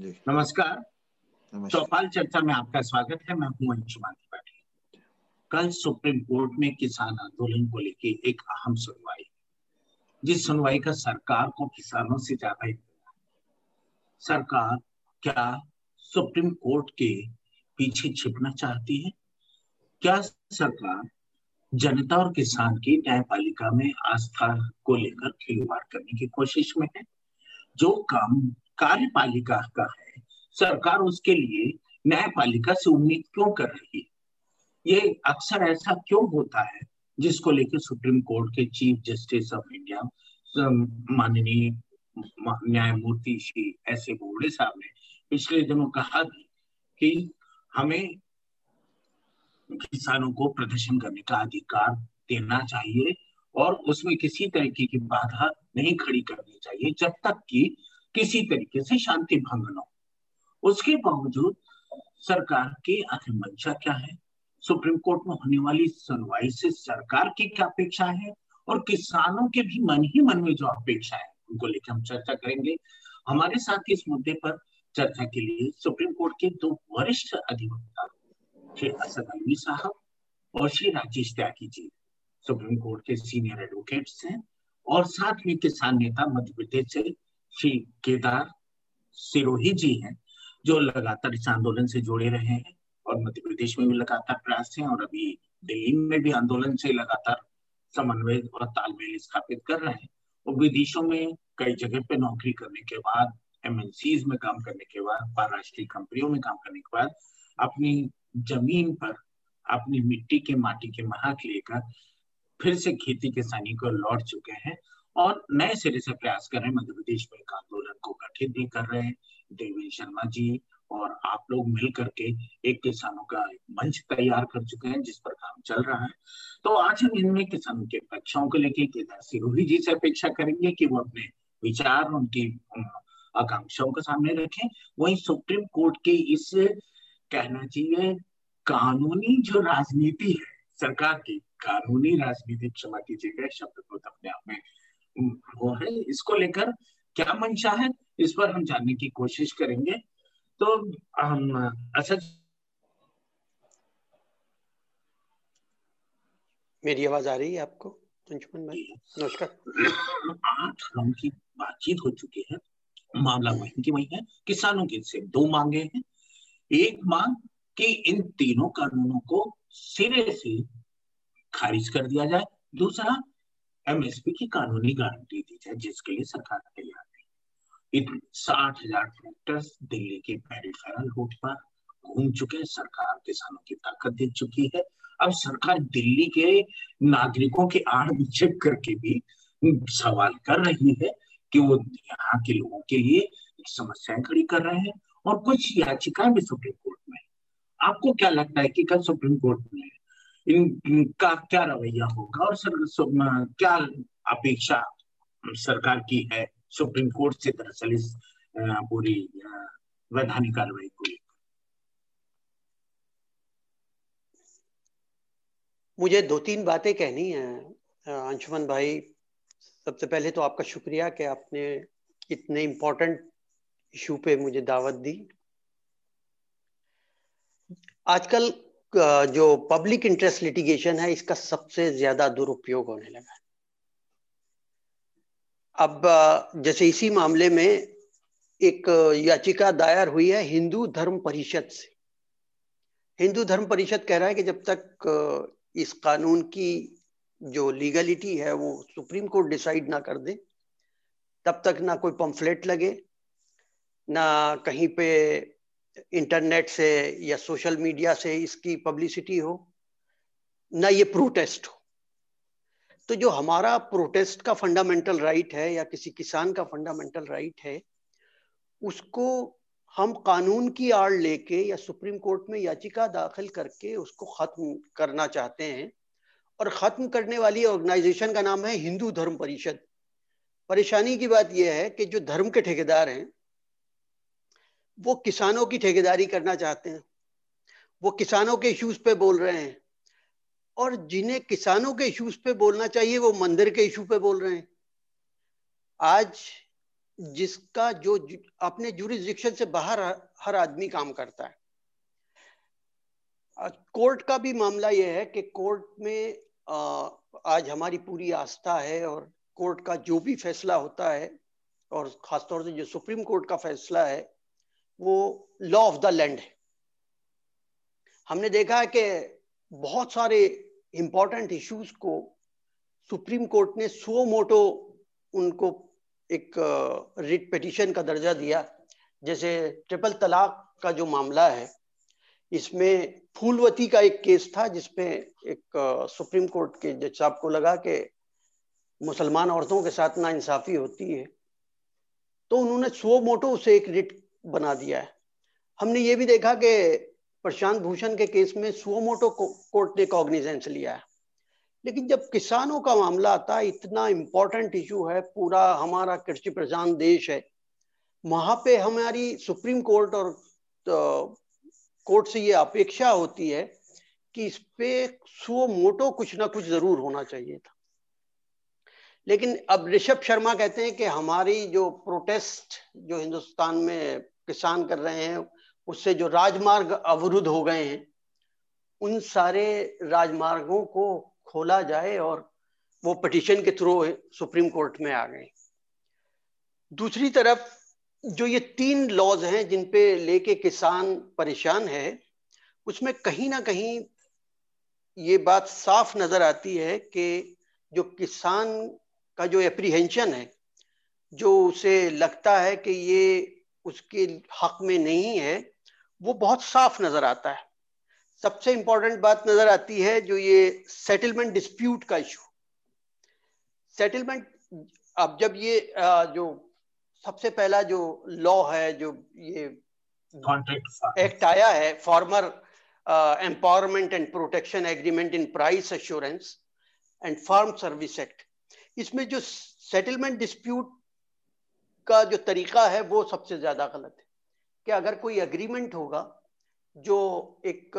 नमस्कार। चौपाल चर्चा में आपका स्वागत है मैं हूँ अंशुमान त्रिपाठी कल सुप्रीम कोर्ट में किसान आंदोलन को लेकर एक अहम सुनवाई जिस सुनवाई का सरकार को किसानों से ज़्यादा सरकार क्या सुप्रीम कोर्ट के पीछे छिपना चाहती है? क्या सरकार जनता और किसान की न्यायपालिका में आस्था को लेकर खिलवाड़ करने की कोशिश में है? जो काम कार्यपालिका का है। सरकार उसके लिए न्यायपालिका से उम्मीद क्यों कर रही है? ये अक्सर ऐसा क्यों होता है? जिसको लेकर सुप्रीम कोर्ट के चीफ जस्टिस ऑफ़ इंडिया माननीय न्यायमूर्ति श्री एस ए बोबड़े साहब ने पिछले दिनों कहा कि हमें किसानों को प्रदर्शन करने का अधिकार देना चाहिए और उसमें किसी तरीके की बाधा नहीं खड़ी करनी चाहिए। जब तक कि किसी तरीके से शांति भंग न हो। उसके बावजूद सरकार की आखिर मंशा क्या है? सुप्रीम कोर्ट में होने वाली सुनवाई से सरकार की क्या अपेक्षा है? और किसानों के भी मन ही मन में जो अपेक्षा है, उनको लेकर हम चर्चा करेंगे। हमारे साथ इस मुद्दे पर चर्चा के लिए सुप्रीम कोर्ट के दो वरिष्ठ अधिवक्ता, श्री असद अलवी साहब और श्री राजेश त्यागी जी। सुप्रीम कोर्ट के सीनियर एडवोकेट्स हैं और साथ में किसान नेता मध्य प्रदेश से श्री केदार सिरोही जी हैं, जो लगातार इस आंदोलन से जुड़े रहे हैं और मध्य प्रदेश में भी लगातार प्रयास है और अभी दिल्ली में भी आंदोलन से लगातार समन्वय और तालमेल स्थापित कर रहे हैं। और विदेशों में कई जगह पे नौकरी करने के बाद एमएनसीज में काम करने के बाद पाराष्ट्रीय कंपनियों में काम करने के बाद, अपनी ज़मीन पर, अपनी मिट्टी के माटी के महक लेकर फिर से खेती किसानी को लौट चुके हैं। और नए सिरे से प्रयास कर रहे हैं। मध्य प्रदेश में एक आंदोलन को गठित भी कर रहे हैं। देवेंद्र शर्मा जी और आप लोग मिल करके एक किसानों का एक मंच तैयार कर चुके हैं, जिस पर काम चल रहा है। तो आज हम इनमें किसानों के पक्षों को लेकर केदार सिरोही जी से अपेक्षा करेंगे कि वो अपने विचार, उनकी आकांक्षाओं को सामने रखें। वहीं सुप्रीम कोर्ट की इस कहना चाहिए कानूनी जो राजनीति है, सरकार की कानूनी राजनीति क्षमा कीजिएगा शब्द को अपने आप में वो है। इसको लेकर क्या मंशा है इस पर हम जानने की कोशिश करेंगे। तो हम अच्छा मेरी आवाज़ आ रही है आपको अंशुमन भाई? नमस्कार। आठ राउंड की बातचीत हो चुकी है। मामला वही की वही है। किसानों की से दो मांगे हैं। एक मांग कि इन तीनों कानूनों को सिरे से खारिज कर दिया जाए। दूसरा एमएसपी की कानूनी गारंटी दी जाए, जिसके लिए सरकार तैयार नहीं साठ हज़ार ट्रैक्टर दिल्ली के पेरिफेरल रूट पर घूम चुके सरकार किसानों की ताकत दे चुकी है। अब सरकार दिल्ली के नागरिकों के आड़ विक्षेप करके भी सवाल कर रही है कि वो यहाँ के लोगों के लिए समस्याएँ खड़ी कर रहे हैं और कुछ याचिकाएँ भी सुप्रीम कोर्ट में आपको क्या लगता है कि कल सुप्रीम कोर्ट में इनका क्या रवैया होगा और सर, क्या अपेक्षा सरकार की है? सुप्रीम कोर्ट से दरअसल इस पूरी वैधानिक कार्रवाई को मुझे दो तीन बातें कहनी है अंशुमन भाई। सबसे पहले तो आपका शुक्रिया कि आपने इतने इम्पोर्टेंट इशू पे मुझे दावत दी। आजकल जो पब्लिक इंटरेस्ट लिटिगेशन है, इसका सबसे ज़्यादा दुरुपयोग होने लगा। है अब जैसे इसी मामले में एक याचिका दायर हुई है हिंदू धर्म परिषद से। हिंदू धर्म परिषद कह रहा है कि जब तक इस कानून की जो लीगलिटी है, वो सुप्रीम कोर्ट डिसाइड ना कर दे, तब तक ना कोई पंफलेट लगे, ना कहीं पे इंटरनेट से या सोशल मीडिया से इसकी पब्लिसिटी हो, ना ये प्रोटेस्ट हो। तो जो हमारा प्रोटेस्ट का फंडामेंटल राइट है या किसी किसान का फंडामेंटल राइट है, उसको हम कानून की आड़ लेके या सुप्रीम कोर्ट में याचिका दाखिल करके उसको खत्म करना चाहते हैं और खत्म करने वाली ऑर्गेनाइजेशन का नाम है हिंदू धर्म परिषद। परेशानी की बात यह है कि जो धर्म के ठेकेदार हैं वो किसानों की ठेकेदारी करना चाहते हैं। वो किसानों के इश्यूज़ पे बोल रहे हैं। और जिन्हें किसानों के इश्यूज़ पे बोलना चाहिए, वो मंदिर के इशू पे बोल रहे हैं। आज जिसका जो अपने जुरिस्डिक्शन से बाहर हर आदमी काम करता है। कोर्ट का भी मामला यह है कि कोर्ट में आज हमारी पूरी आस्था है और कोर्ट का जो भी फैसला होता है, और खासतौर से जो सुप्रीम कोर्ट का फैसला है वो लॉ ऑफ़ द लैंड है। हमने देखा है कि बहुत सारे इंपॉर्टेंट इश्यूज़ को सुप्रीम कोर्ट ने सो मोटो उनको एक रिट पिटिशन का दर्जा दिया। जैसे ट्रिपल तलाक का जो मामला है, इसमें फूलवती का एक केस था जिसमें एक सुप्रीम कोर्ट के जज साहब को लगा कि मुसलमान औरतों के साथ ना इंसाफी होती है। तो उन्होंने सो मोटो से एक रिट बना दिया है। हमने ये भी देखा कि प्रशांत भूषण के केस में सो मोटो कोर्ट ने कॉग्निजेंस लिया है। लेकिन जब किसानों का मामला आता है इतना इम्पोर्टेंट इशू है पूरा हमारा कृषि प्रधान देश है वहाँ पे हमारी सुप्रीम कोर्ट और तो, कोर्ट से ये अपेक्षा होती है कि इस पे सो मोटो कुछ ना कुछ ज़रूर होना चाहिए था। लेकिन अब ऋषभ शर्मा कहते हैं कि हमारी जो प्रोटेस्ट जो हिंदुस्तान में किसान कर रहे हैं, उससे जो राजमार्ग अवरुद्ध हो गए हैं, उन सारे राजमार्गों को खोला जाए और वो पिटिशन के थ्रू सुप्रीम कोर्ट में आ गए। दूसरी तरफ़ जो ये तीन लॉज हैं जिन पे लेके किसान परेशान है, उसमें कहीं ना कहीं ये बात साफ़ नज़र आती है कि जो किसान का जो एप्रीहेंशन है जो उसे लगता है कि ये उसके हक में नहीं है वो बहुत साफ़ नज़र आता है। सबसे इंपॉर्टेंट बात नज़र आती है जो ये सेटलमेंट डिस्प्यूट का इशू सेटलमेंट अब जब ये जो सबसे पहला जो लॉ है जो ये एक्ट आया है farmer empowerment and protection agreement in price assurance and farm service act इसमें जो सेटलमेंट डिस्प्यूट का जो तरीका है, वो सबसे ज़्यादा गलत है। कि अगर कोई एग्रीमेंट होगा, जो एक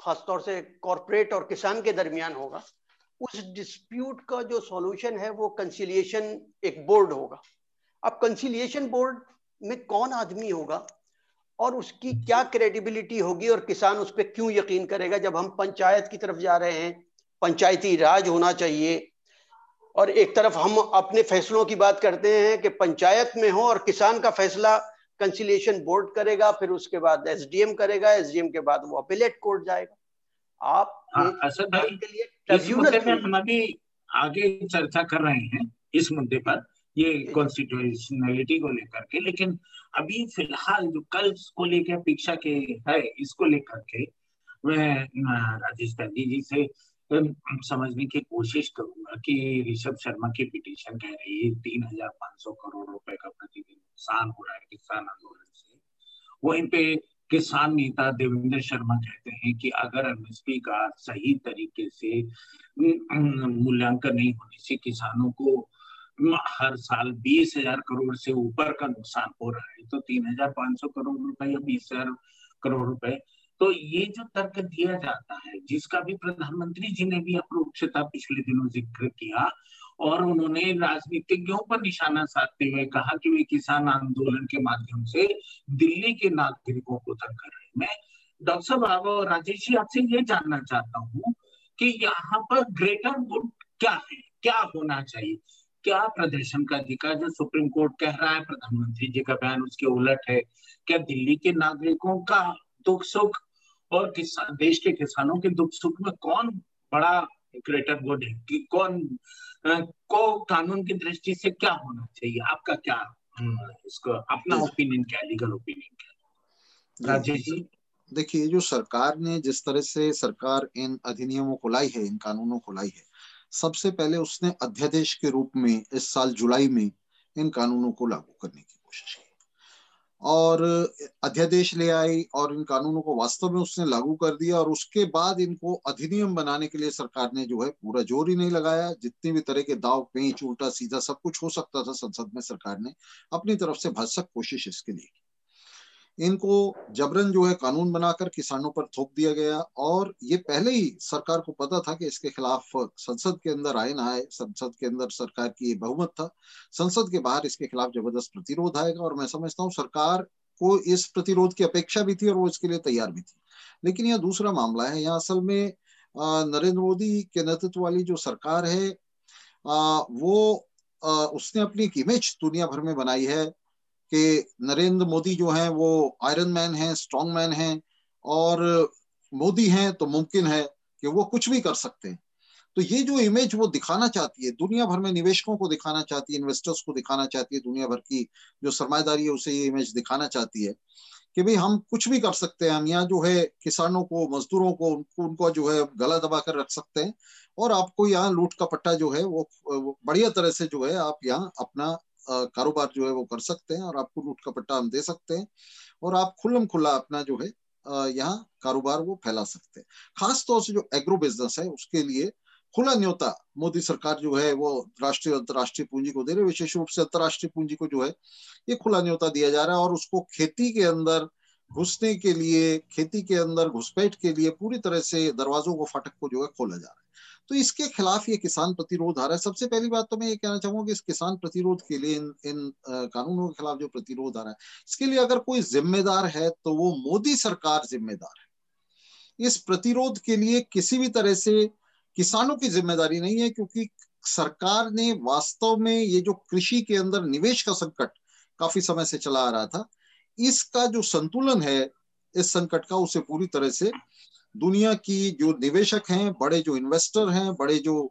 खासतौर से कॉरपोरेट और किसान के दरमियान होगा, उस डिस्प्यूट का जो सॉल्यूशन है, वो कंसिलिएशन एक बोर्ड होगा। अब कंसिलिएशन बोर्ड में कौन आदमी होगा और उसकी क्या क्रेडिबिलिटी होगी और किसान उस पर क्यों यकीन करेगा? जब हम पंचायत की तरफ़ जा रहे हैं, पंचायती राज होना चाहिए और एक तरफ़ हम अपने फैसलों की बात करते हैं कि पंचायत में हो और किसान का फैसला कंसिलेशन बोर्ड करेगा फिर उसके बाद एसडीएम करेगा एसडीएम के बाद वो अपिलेट कोर्ट जाएगा। आप हाँ, असद भाई इस मुद्दे में हम अभी आगे चर्चा कर रहे हैं इस मुद्दे पर ये कॉन्स्टिट्यूशनलिटी को लेकर के लेकिन अभी फ़िलहाल जो कल को लेकर अपेक्षा के है इसको लेकर के मैं राजेश गांधी जी से समझने की कोशिश करूँगा कि ऋषभ शर्मा की पिटीशन कह रही है, तीन हज़ार पाँच सौ करोड़ रुपए का प्रतिदिन नुकसान हो रहा है, किसान आंदोलन से। वहीं पे किसान नेता देवेंद्र शर्मा कहते हैं कि अगर एमएसपी का सही तरीके से मूल्यांकन नहीं होने से किसानों को हर साल बीस हज़ार करोड़ से ऊपर का नुकसान हो रहा है तो तीन हज़ार पाँच सौ करोड़ रुपए या बीस हज़ार करोड़ रुपए तो ये जो तर्क दिया जाता है, जिसका भी प्रधानमंत्री जी ने भी अप्रोक्षता पिछले दिनों ज़िक्र किया और उन्होंने राजनीतिज्ञों पर निशाना साधते हुए कहा कि वे किसान आंदोलन के माध्यम से दिल्ली के नागरिकों को तंग कर रहे मैं डॉक्टर साहब और राजेश जी, आपसे ये जानना चाहता हूँ कि यहाँ पर ग्रेटर गुड क्या है? क्या होना चाहिए? क्या प्रदर्शन का अधिकार जो सुप्रीम कोर्ट कह रहा है, प्रधानमंत्री जी का बयान उसके उलट है, क्या दिल्ली के नागरिकों का दुख सुख और किसान देश के किसानों के दुख सुख में कौन बड़ा ग्रेटर गुड है? कि कौन को कानून की दृष्टि से क्या होना चाहिए? आपका क्या इसको अपना ओपिनियन क्या लीगल ओपिनियन क्या राजेश जी? देखिए जो सरकार ने जिस तरह से सरकार इन अधिनियमों को लाई है इन कानूनों को लाई है सबसे पहले उसने अध्यादेश के रूप में इस साल जुलाई में इन कानूनों को लागू करने की कोशिश की। और अध्यादेश ले आई और इन कानूनों को वास्तव में उसने लागू कर दिया और उसके बाद इनको अधिनियम बनाने के लिए सरकार ने जो है पूरा ज़ोर ही नहीं लगाया। जितने भी तरह के दाव, पेंच, उल्टा, सीधा सब कुछ हो सकता था संसद में सरकार ने अपनी तरफ़ से भरसक कोशिश इसके लिए की। इनको जबरन जो है कानून बनाकर किसानों पर थोप दिया गया और ये पहले ही सरकार को पता था कि इसके खिलाफ संसद के अंदर आए ना आए, संसद के अंदर सरकार की बहुमत था। संसद के बाहर इसके खिलाफ ज़बरदस्त प्रतिरोध आएगा और मैं समझता हूँ सरकार को इस प्रतिरोध की अपेक्षा भी थी और वो इसके लिए तैयार भी थी। लेकिन यह दूसरा मामला है, यहाँ असल में नरेंद्र मोदी के नेतृत्व वाली जो सरकार है वो उसने अपनी एक इमेज दुनिया भर में बनाई है। कि नरेंद्र मोदी जो है, वो आयरन मैन है स्ट्रॉन्ग मैन है, और मोदी हैं तो मुमकिन है कि वो कुछ भी कर सकते हैं। तो ये जो इमेज वो दिखाना चाहती है, दुनिया भर में निवेशकों को दिखाना चाहती है इन्वेस्टर्स को दिखाना चाहती है, दुनिया भर की जो सरमादारी है, उसे ये इमेज दिखाना चाहती है कि भाई हम कुछ भी कर सकते हैं, हम यहाँ जो है किसानों को, मजदूरों को, उनको उनको जो है गला दबा कर रख सकते हैं, और आपको यहाँ लूट का पट्टा जो है वो बढ़िया तरह से जो है आप यहाँ अपना कारोबार जो है वो कर सकते हैं और आपको लूट का पट्टा हम दे सकते हैं और आप खुल्लम खुला अपना जो है यहाँ कारोबार वो फैला सकते हैं। खास तौर से जो एग्रो बिज़नेस है, उसके लिए खुला न्योता मोदी सरकार जो है वो राष्ट्रीय अंतर्राष्ट्रीय पूंजी को दे रही है, विशेष रूप से अंतर्राष्ट्रीय पूंजी को जो है, ये खुला न्योता दिया जा रहा है और उसको खेती के अंदर घुसने के लिए, खेती के अंदर घुसपैठ के लिए पूरी तरह से दरवाजों को फाटक को जो है खोला जा रहा है। तो इसके खिलाफ ये किसान प्रतिरोध आ रहा है। सबसे पहली बात तो मैं ये कहना चाहूँगा कि इस किसान प्रतिरोध के लिए इन इन कानूनों के खिलाफ जो प्रतिरोध आ रहा है, इसके लिए अगर कोई जिम्मेदार है तो वो मोदी सरकार जिम्मेदार है। इस प्रतिरोध के लिए किसी भी तरह से किसानों की ज़िम्मेदारी नहीं है, क्योंकि सरकार ने वास्तव में ये जो कृषि के अंदर निवेश का संकट काफ़ी समय से चला आ रहा था, इसका जो संतुलन है, इस संकट का, उसे पूरी तरह से दुनिया की जो निवेशक हैं बड़े जो इन्वेस्टर हैं बड़े जो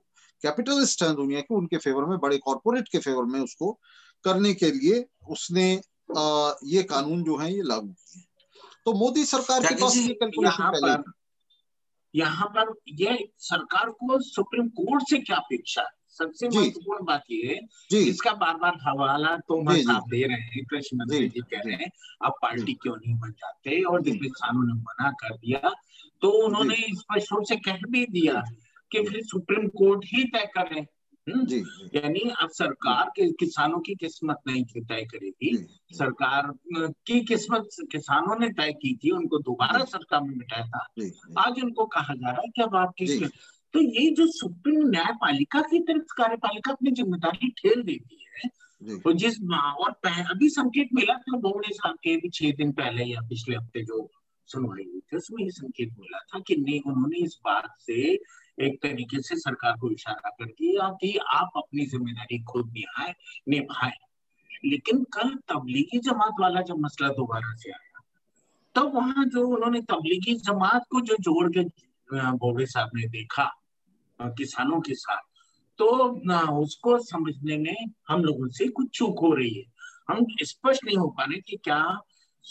कैपिटलिस्ट हैं दुनिया के उनके फेवर में बड़े कॉरपोरेट के फेवर में उसको करने के लिए उसने आ, ये कानून जो है ये लागू किए तो मोदी सरकार के पास ये कैलकुलेशन पहले यहाँ पर ये सरकार को सुप्रीम कोर्ट से क्या अपेक्षा है? सबसे महत्वपूर्ण बात ये है इसका बार बार हवाला तो आप दे रहे हैं कृषि मंत्री जी। कह रहे हैं अब पार्टी क्यों नहीं बन जाते? और जब किसानों ने मना कर दिया तो उन्होंने स्पष्ट रूप से कह भी दिया कि फिर सुप्रीम कोर्ट ही तय करे हम्म? यानी अब सरकार के किसानों की किस्मत नहीं तय करेगी। सरकार की किस्मत किसानों ने तय की थी उनको दोबारा सरकार में बिठाया था। आज उनको कहा जा रहा है कि अब आप किस तो ये जो सुप्रीम न्यायपालिका की तरफ़ कार्यपालिका अपनी ज़िम्मेदारी ठेल देती है तो जिस और अभी संकेत मिला था बोर्डे साहब के भी छह दिन पहले या पिछले हफ़्ते जो सुनवाई हुई थी, उसमें ये संकेत मिला था कि नहीं, उन्होंने इस बात से एक तरीके से सरकार को इशारा कर दिया कि आप अपनी ज़िम्मेदारी खुद निभाए निभाए। लेकिन कल तबलीगी जमात वाला जब मसला दोबारा से आया, तब तो वहाँ जो उन्होंने तबलीगी जमात को जो जोड़ के बोबे साहब ने देखा किसानों के साथ तो उसको समझने में हम लोगों से कुछ चूक हो रही है। हम स्पष्ट नहीं हो पा रहे कि क्या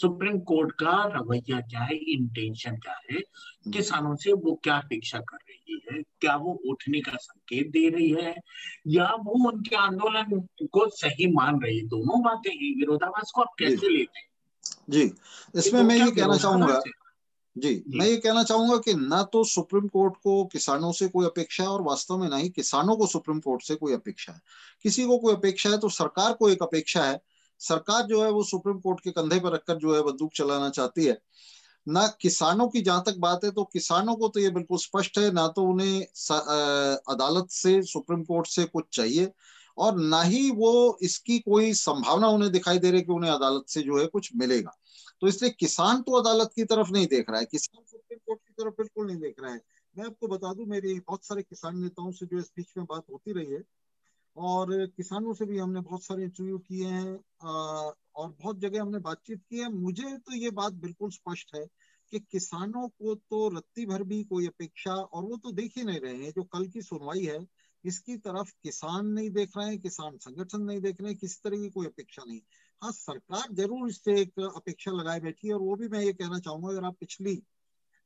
सुप्रीम कोर्ट का रवैया क्या है इंटेंशन क्या है किसानों से वो क्या अपेक्षा कर रही है क्या वो उठने का संकेत दे रही है या वो उनके आंदोलन को सही मान रही है? दोनों बातें हैं विरोधाभास को आप कैसे लेते हैं? जी इसमें मैं ये कहना चाहूँगा जी। मैं ये कहना चाहूँगा कि ना तो सुप्रीम कोर्ट को किसानों से कोई अपेक्षा है और वास्तव में ना ही किसानों को सुप्रीम कोर्ट से कोई अपेक्षा है। किसी को कोई अपेक्षा है तो सरकार को एक अपेक्षा है सरकार जो है वो सुप्रीम कोर्ट के कंधे पर रखकर जो है बंदूक चलाना चाहती है। ना किसानों की जहाँ तक बात है तो किसानों को तो ये बिल्कुल स्पष्ट है, ना तो उन्हें अदालत से, सुप्रीम कोर्ट से कुछ चाहिए और ना ही वो इसकी कोई संभावना उन्हें दिखाई दे रही कि उन्हें अदालत से जो है कुछ मिलेगा। तो इसलिए किसान तो अदालत की तरफ़ नहीं देख रहा है, किसान सुप्रीम कोर्ट की तरफ़ बिल्कुल नहीं देख रहा है। मैं आपको बता दूँ, मेरी बहुत सारे किसान नेताओं से जो इस बीच में बात होती रही है और किसानों से भी हमने बहुत सारे इंटरव्यू किए हैं और बहुत जगह हमने बातचीत की है। मुझे तो ये बात बिल्कुल स्पष्ट है कि किसानों को तो रत्ती भर भी कोई अपेक्षा, और वो तो देख ही नहीं रहे हैं, जो कल की सुनवाई है, इसकी तरफ़ किसान नहीं देख रहे हैं, किसान संगठन नहीं देख रहे हैं, किसी तरह की कोई अपेक्षा नहीं। हाँ सरकार ज़रूर इससे एक अपेक्षा लगाए बैठी है, और वो भी मैं ये कहना चाहूँगा, अगर आप पिछली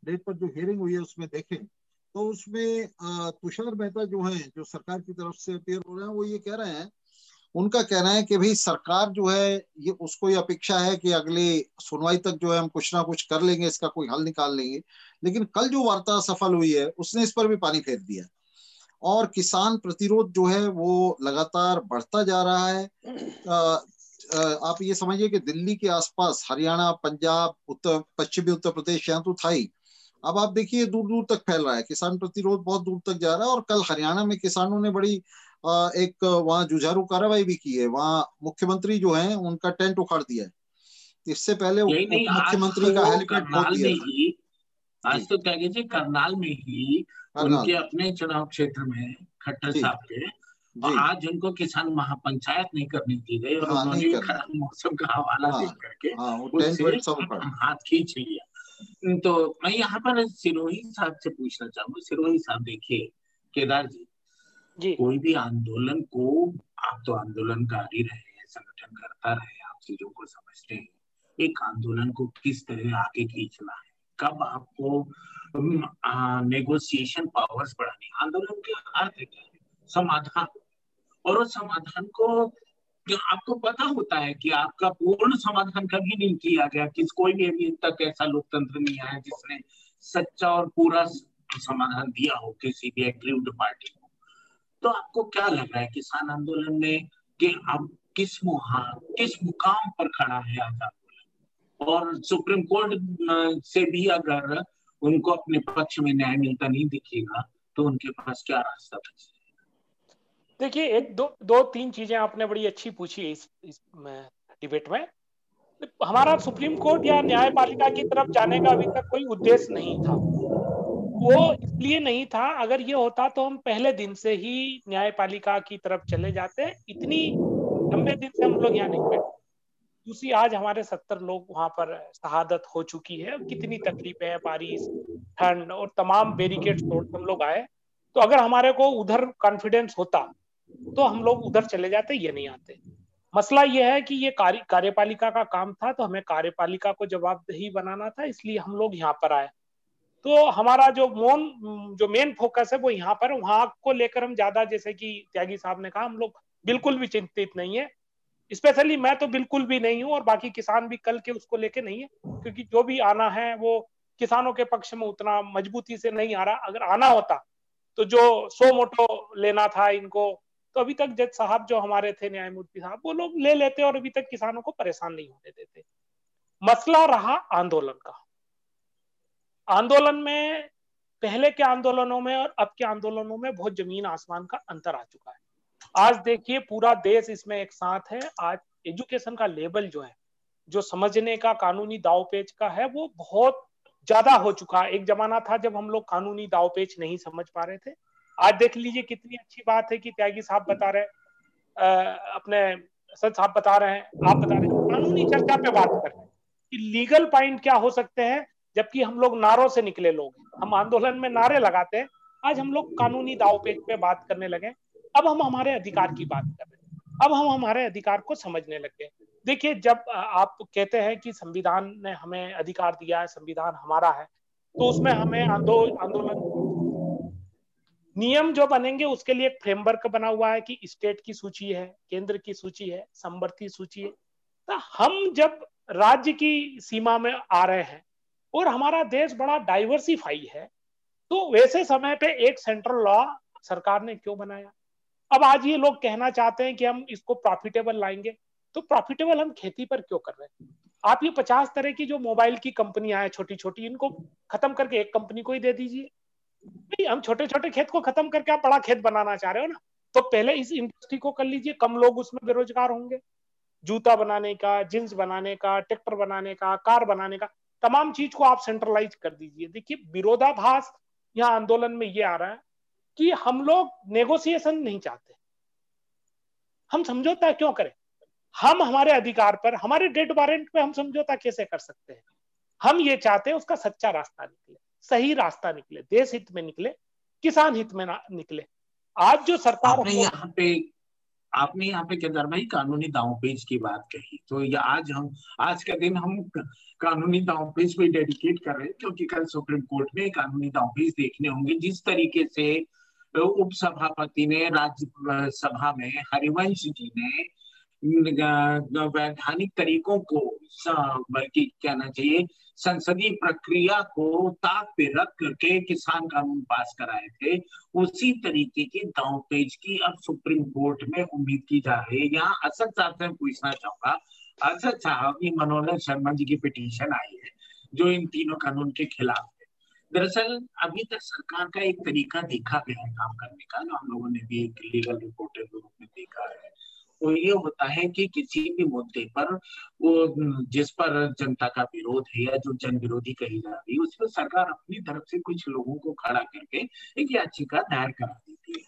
डेट पर जो हियरिंग हुई है, उसमें देखें तो उसमें तुषार मेहता जो है, जो सरकार की तरफ़ से अपेयर हो रहे हैं, वो ये कह रहे हैं, उनका कहना है कि भाई सरकार जो है, ये उसको ये अपेक्षा है कि अगले सुनवाई तक जो है हम कुछ ना कुछ कर लेंगे, इसका कोई हल निकाल लेंगे। लेकिन कल जो वार्ता सफल हुई है, उसने इस पर भी पानी फेर दिया और किसान प्रतिरोध जो है, वो लगातार बढ़ता जा रहा है। आप ये समझिए कि दिल्ली के आसपास, हरियाणा, पंजाब, उत्तर, पश्चिमी उत्तर प्रदेश, यहाँ तो था ही। अब आप देखिए दूर दूर तक फैल रहा है। किसान प्रतिरोध बहुत दूर तक जा रहा है और कल हरियाणा में किसानों ने बड़ी एक वहाँ जुझारू कार्रवाई भी की है। वहाँ मुख्यमंत्री जो है उनका टेंट उखाड़ दिया है। इससे पहले मुख्यमंत्री का हेलीपैड तो आज तो क्या कहते करनाल में ही उनके अपने चुनाव क्षेत्र में खट्टर साहब के और आज उनको किसान महापंचायत नहीं करनी दी गई और हाँ, उन्होंने खराब मौसम का हवाला हाँ, दे करके हाँ, हाथ खींच लिया। तो मैं यहाँ पर सिरोही साहब से पूछना चाहूँगा। सिरोही साहब देखिए केदार जी। जी। कोई भी आंदोलन को आप तो आंदोलनकारी रहे संगठन करता रहे आप चीज़ों को समझते हैं। एक आंदोलन को किस तरह आगे खींचना है? कब आपको नेगोशिएशन पावर्स बढ़ानी आंदोलन के अर्थ क्या है? समाधान। और उस समाधान को आपको पता होता है कि आपका पूर्ण समाधान कभी नहीं किया गया, किस कोई भी अभी तक ऐसा लोकतंत्र नहीं आया जिसने सच्चा और पूरा समाधान दिया हो, किसी भी एग्रीव्ड पार्टी को। तो आपको क्या लग रहा है, किसान आंदोलन में कि अब किस मुहा, किस मुकाम पर खड़ा है आज आंदोलन? और सुप्रीम कोर्ट से भी अगर उनको अपने पक्ष में न्याय मिलता नहीं दिखेगा तो उनके पास क्या रास्ता बचे देखिए एक दो दो तीन चीज़ें आपने बड़ी अच्छी पूछी इस, इस डिबेट में। हमारा सुप्रीम कोर्ट या न्यायपालिका की तरफ़ जाने का अभी तक कोई उद्देश्य नहीं था। वो इसलिए नहीं था अगर ये होता तो हम पहले दिन से ही न्यायपालिका की तरफ़ चले जाते। इतनी लंबे दिन से हम लोग यहाँ नहीं बैठे। दूसरी आज हमारे सत्तर लोग वहाँ पर शहादत हो चुकी है। कितनी तकलीफें बारिश ठंड और तमाम बेरिकेड तोड़ हम लोग आए। तो अगर हमारे को उधर कॉन्फिडेंस होता तो हम लोग उधर चले जाते, ये नहीं आते। मसला यह है कि ये कार्य, कार्यपालिका का काम था तो हमें कार्यपालिका को जवाबदेही बनाना था, इसलिए हम लोग यहाँ पर आए। तो हमारा जो मोन जो मेन फोकस है, वो यहाँ पर वहाँ को लेकर हम ज़्यादा, जैसे कि त्यागी साहब ने कहा, हम लोग बिल्कुल भी चिंतित नहीं है। स्पेशली मैं तो बिल्कुल भी नहीं हूँ, और बाकी किसान भी कल के उसको लेके नहीं है, क्योंकि जो भी आना है, वो किसानों के पक्ष में उतना मजबूती से नहीं आ रहा। अगर आना होता तो जो सो मोटो लेना था इनको तो अभी तक जज साहब जो हमारे थे, न्यायमूर्ति साहब, वो लोग ले लेते और अभी तक किसानों को परेशान नहीं होने देते। मसला रहा आंदोलन का। आंदोलन में, पहले के आंदोलनों में और अब के आंदोलनों में बहुत ज़मीन आसमान का अंतर आ चुका है। आज देखिए, पूरा देश इसमें एक साथ है। आज एजुकेशन का लेवल जो है, जो समझने का कानूनी दाव पेच का है, वो बहुत ज़्यादा हो चुका है। एक जमाना था जब हम लोग कानूनी दावपेच नहीं समझ पा रहे थे। आज देख लीजिए कितनी अच्छी बात है कि त्यागी साहब बता रहे हैं अपने सच साहब बता रहे हैं, आप बता रहे हैं। कानूनी चर्चा पे बात कर रहे हैं कि लीगल पॉइंट क्या हो सकते हैं, जबकि हम लोग नारों से निकले लोग हम आंदोलन में नारे लगाते हैं। आज हम लोग कानूनी दाव पेच पे बात करने लगे अब हम हमारे अधिकार की बात कर रहे हैं। अब हम हमारे अधिकार को समझने लगे देखिए, जब आप कहते हैं कि संविधान ने हमें अधिकार दिया है, संविधान हमारा है तो उसमें हमें आंदोलन नियम जो बनेंगे उसके लिए एक फ्रेमवर्क बना हुआ है कि स्टेट की सूची है, केंद्र की सूची है समवर्ती सूची है। तो हम जब राज्य की सीमा में आ रहे हैं और हमारा देश बड़ा डाइवर्सिफाई है तो वैसे समय पे एक सेंट्रल लॉ सरकार ने क्यों बनाया? अब आज ये लोग कहना चाहते हैं कि हम इसको प्रॉफिटेबल लाएँगे तो प्रॉफिटेबल हम खेती पर क्यों कर रहे हैं? आप ये पचास तरह की जो मोबाइल की कंपनियाँ हैं छोटी छोटी इनको खत्म करके एक कंपनी को ही दे दीजिए। हम छोटे छोटे खेत को खत्म करके आप बड़ा खेत बनाना चाह रहे हो ना तो पहले इस इंडस्ट्री को कर लीजिए, कम लोग उसमें बेरोजगार होंगे। जूता बनाने का जींस बनाने का ट्रैक्टर बनाने का कार बनाने का, तमाम चीज़ को आप सेंट्रलाइज कर दीजिए। देखिए, विरोधाभास यहाँ आंदोलन में ये आ रहा है कि हम लोग नेगोशिएशन नहीं चाहते। हम समझौता क्यों करें? हम हमारे अधिकार पर, हमारे डेड वारंट पे हम समझौता कैसे कर सकते हैं? हम ये चाहते हैं उसका सच्चा रास्ता निकले। सही रास्ता निकले देश हित में निकले किसान हित में निकले। आज जो सरकार आपने यहाँ पे आपने यहाँ पे केदार भाई कानूनी दावपेज की बात कही। तो ये आज हम आज का दिन हम कानूनी दाव पेज पे डेडिकेट कर रहे हैं क्योंकि कल सुप्रीम कोर्ट में कानूनी दावपेज देखने होंगे। जिस तरीके से उप सभापति ने राज्य सभा में हरिवंश जी ने वैधानिक तरीकों को बल्कि कहना चाहिए। संसदीय प्रक्रिया को ताक पे रख करके किसान कानून पास कराए थे। उसी तरीके की दाव पेज की अब सुप्रीम कोर्ट में उम्मीद की जा रही है। यहाँ असद साहब से पूछना चाहूँगा। असद साहब, ये मनोहर शर्मा जी की पिटीशन आई है, जो इन तीनों कानून के खिलाफ है। दरअसल, अभी तक सरकार का एक तरीका देखा गया है काम करने का, जो हम लोगों ने भी एक लीगल रिपोर्टर के रूप में देखा है। वो ये होता है कि किसी भी मुद्दे पर वो जिस पर जनता का विरोध है या जो जन विरोधी कही जा रही है, उसमें सरकार अपनी तरफ़ से कुछ लोगों को खड़ा करके एक याचिका दायर करा देती है।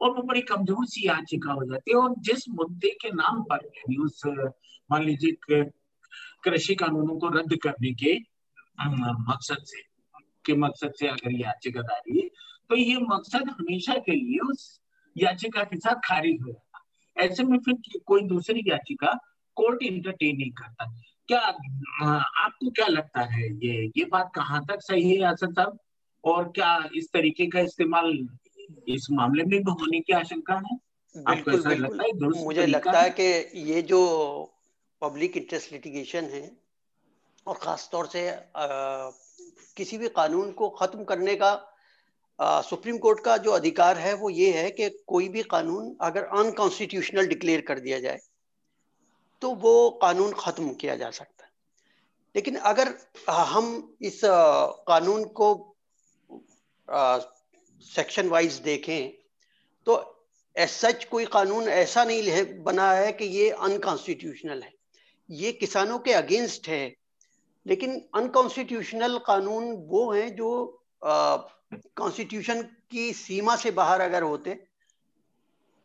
और वो बड़ी कमज़ोर सी याचिका हो जाती है। और जिस मुद्दे के नाम पर यानी उस मान लीजिए कृषि कानूनों को रद्द करने के मकसद से, के मकसद से अगर याचिका दायर है तो ये मकसद हमेशा के लिए उस याचिका के साथ खारिज हो जाता ऐसे में फिर कोई दूसरी याचिका कोर्ट इंटरटेन नहीं करता। क्या आपको क्या लगता है ये ये बात कहाँ तक सही है असद साहब? और क्या इस तरीके का इस्तेमाल इस मामले में भी होने की आशंका है? बिल्कुल, बिल्कुल, लगता है मुझे लगता है कि ये जो पब्लिक इंटरेस्ट लिटिगेशन है और खास तौर से आ, किसी भी कानून को खत्म करने का सुप्रीम कोर्ट का जो अधिकार है वो ये है कि कोई भी कानून अगर अनकॉन्स्टिट्यूशनल डिक्लेयर कर दिया जाए तो वो कानून खत्म किया जा सकता है। लेकिन अगर हम इस कानून को सेक्शन वाइज देखें तो एज सच कोई कानून ऐसा नहीं है, बना है कि ये अनकॉन्स्टिट्यूशनल है। ये किसानों के अगेंस्ट है लेकिन अनकॉन्स्टिट्यूशनल कानून वो हैं जो कॉन्स्टिट्यूशन की सीमा से बाहर अगर होते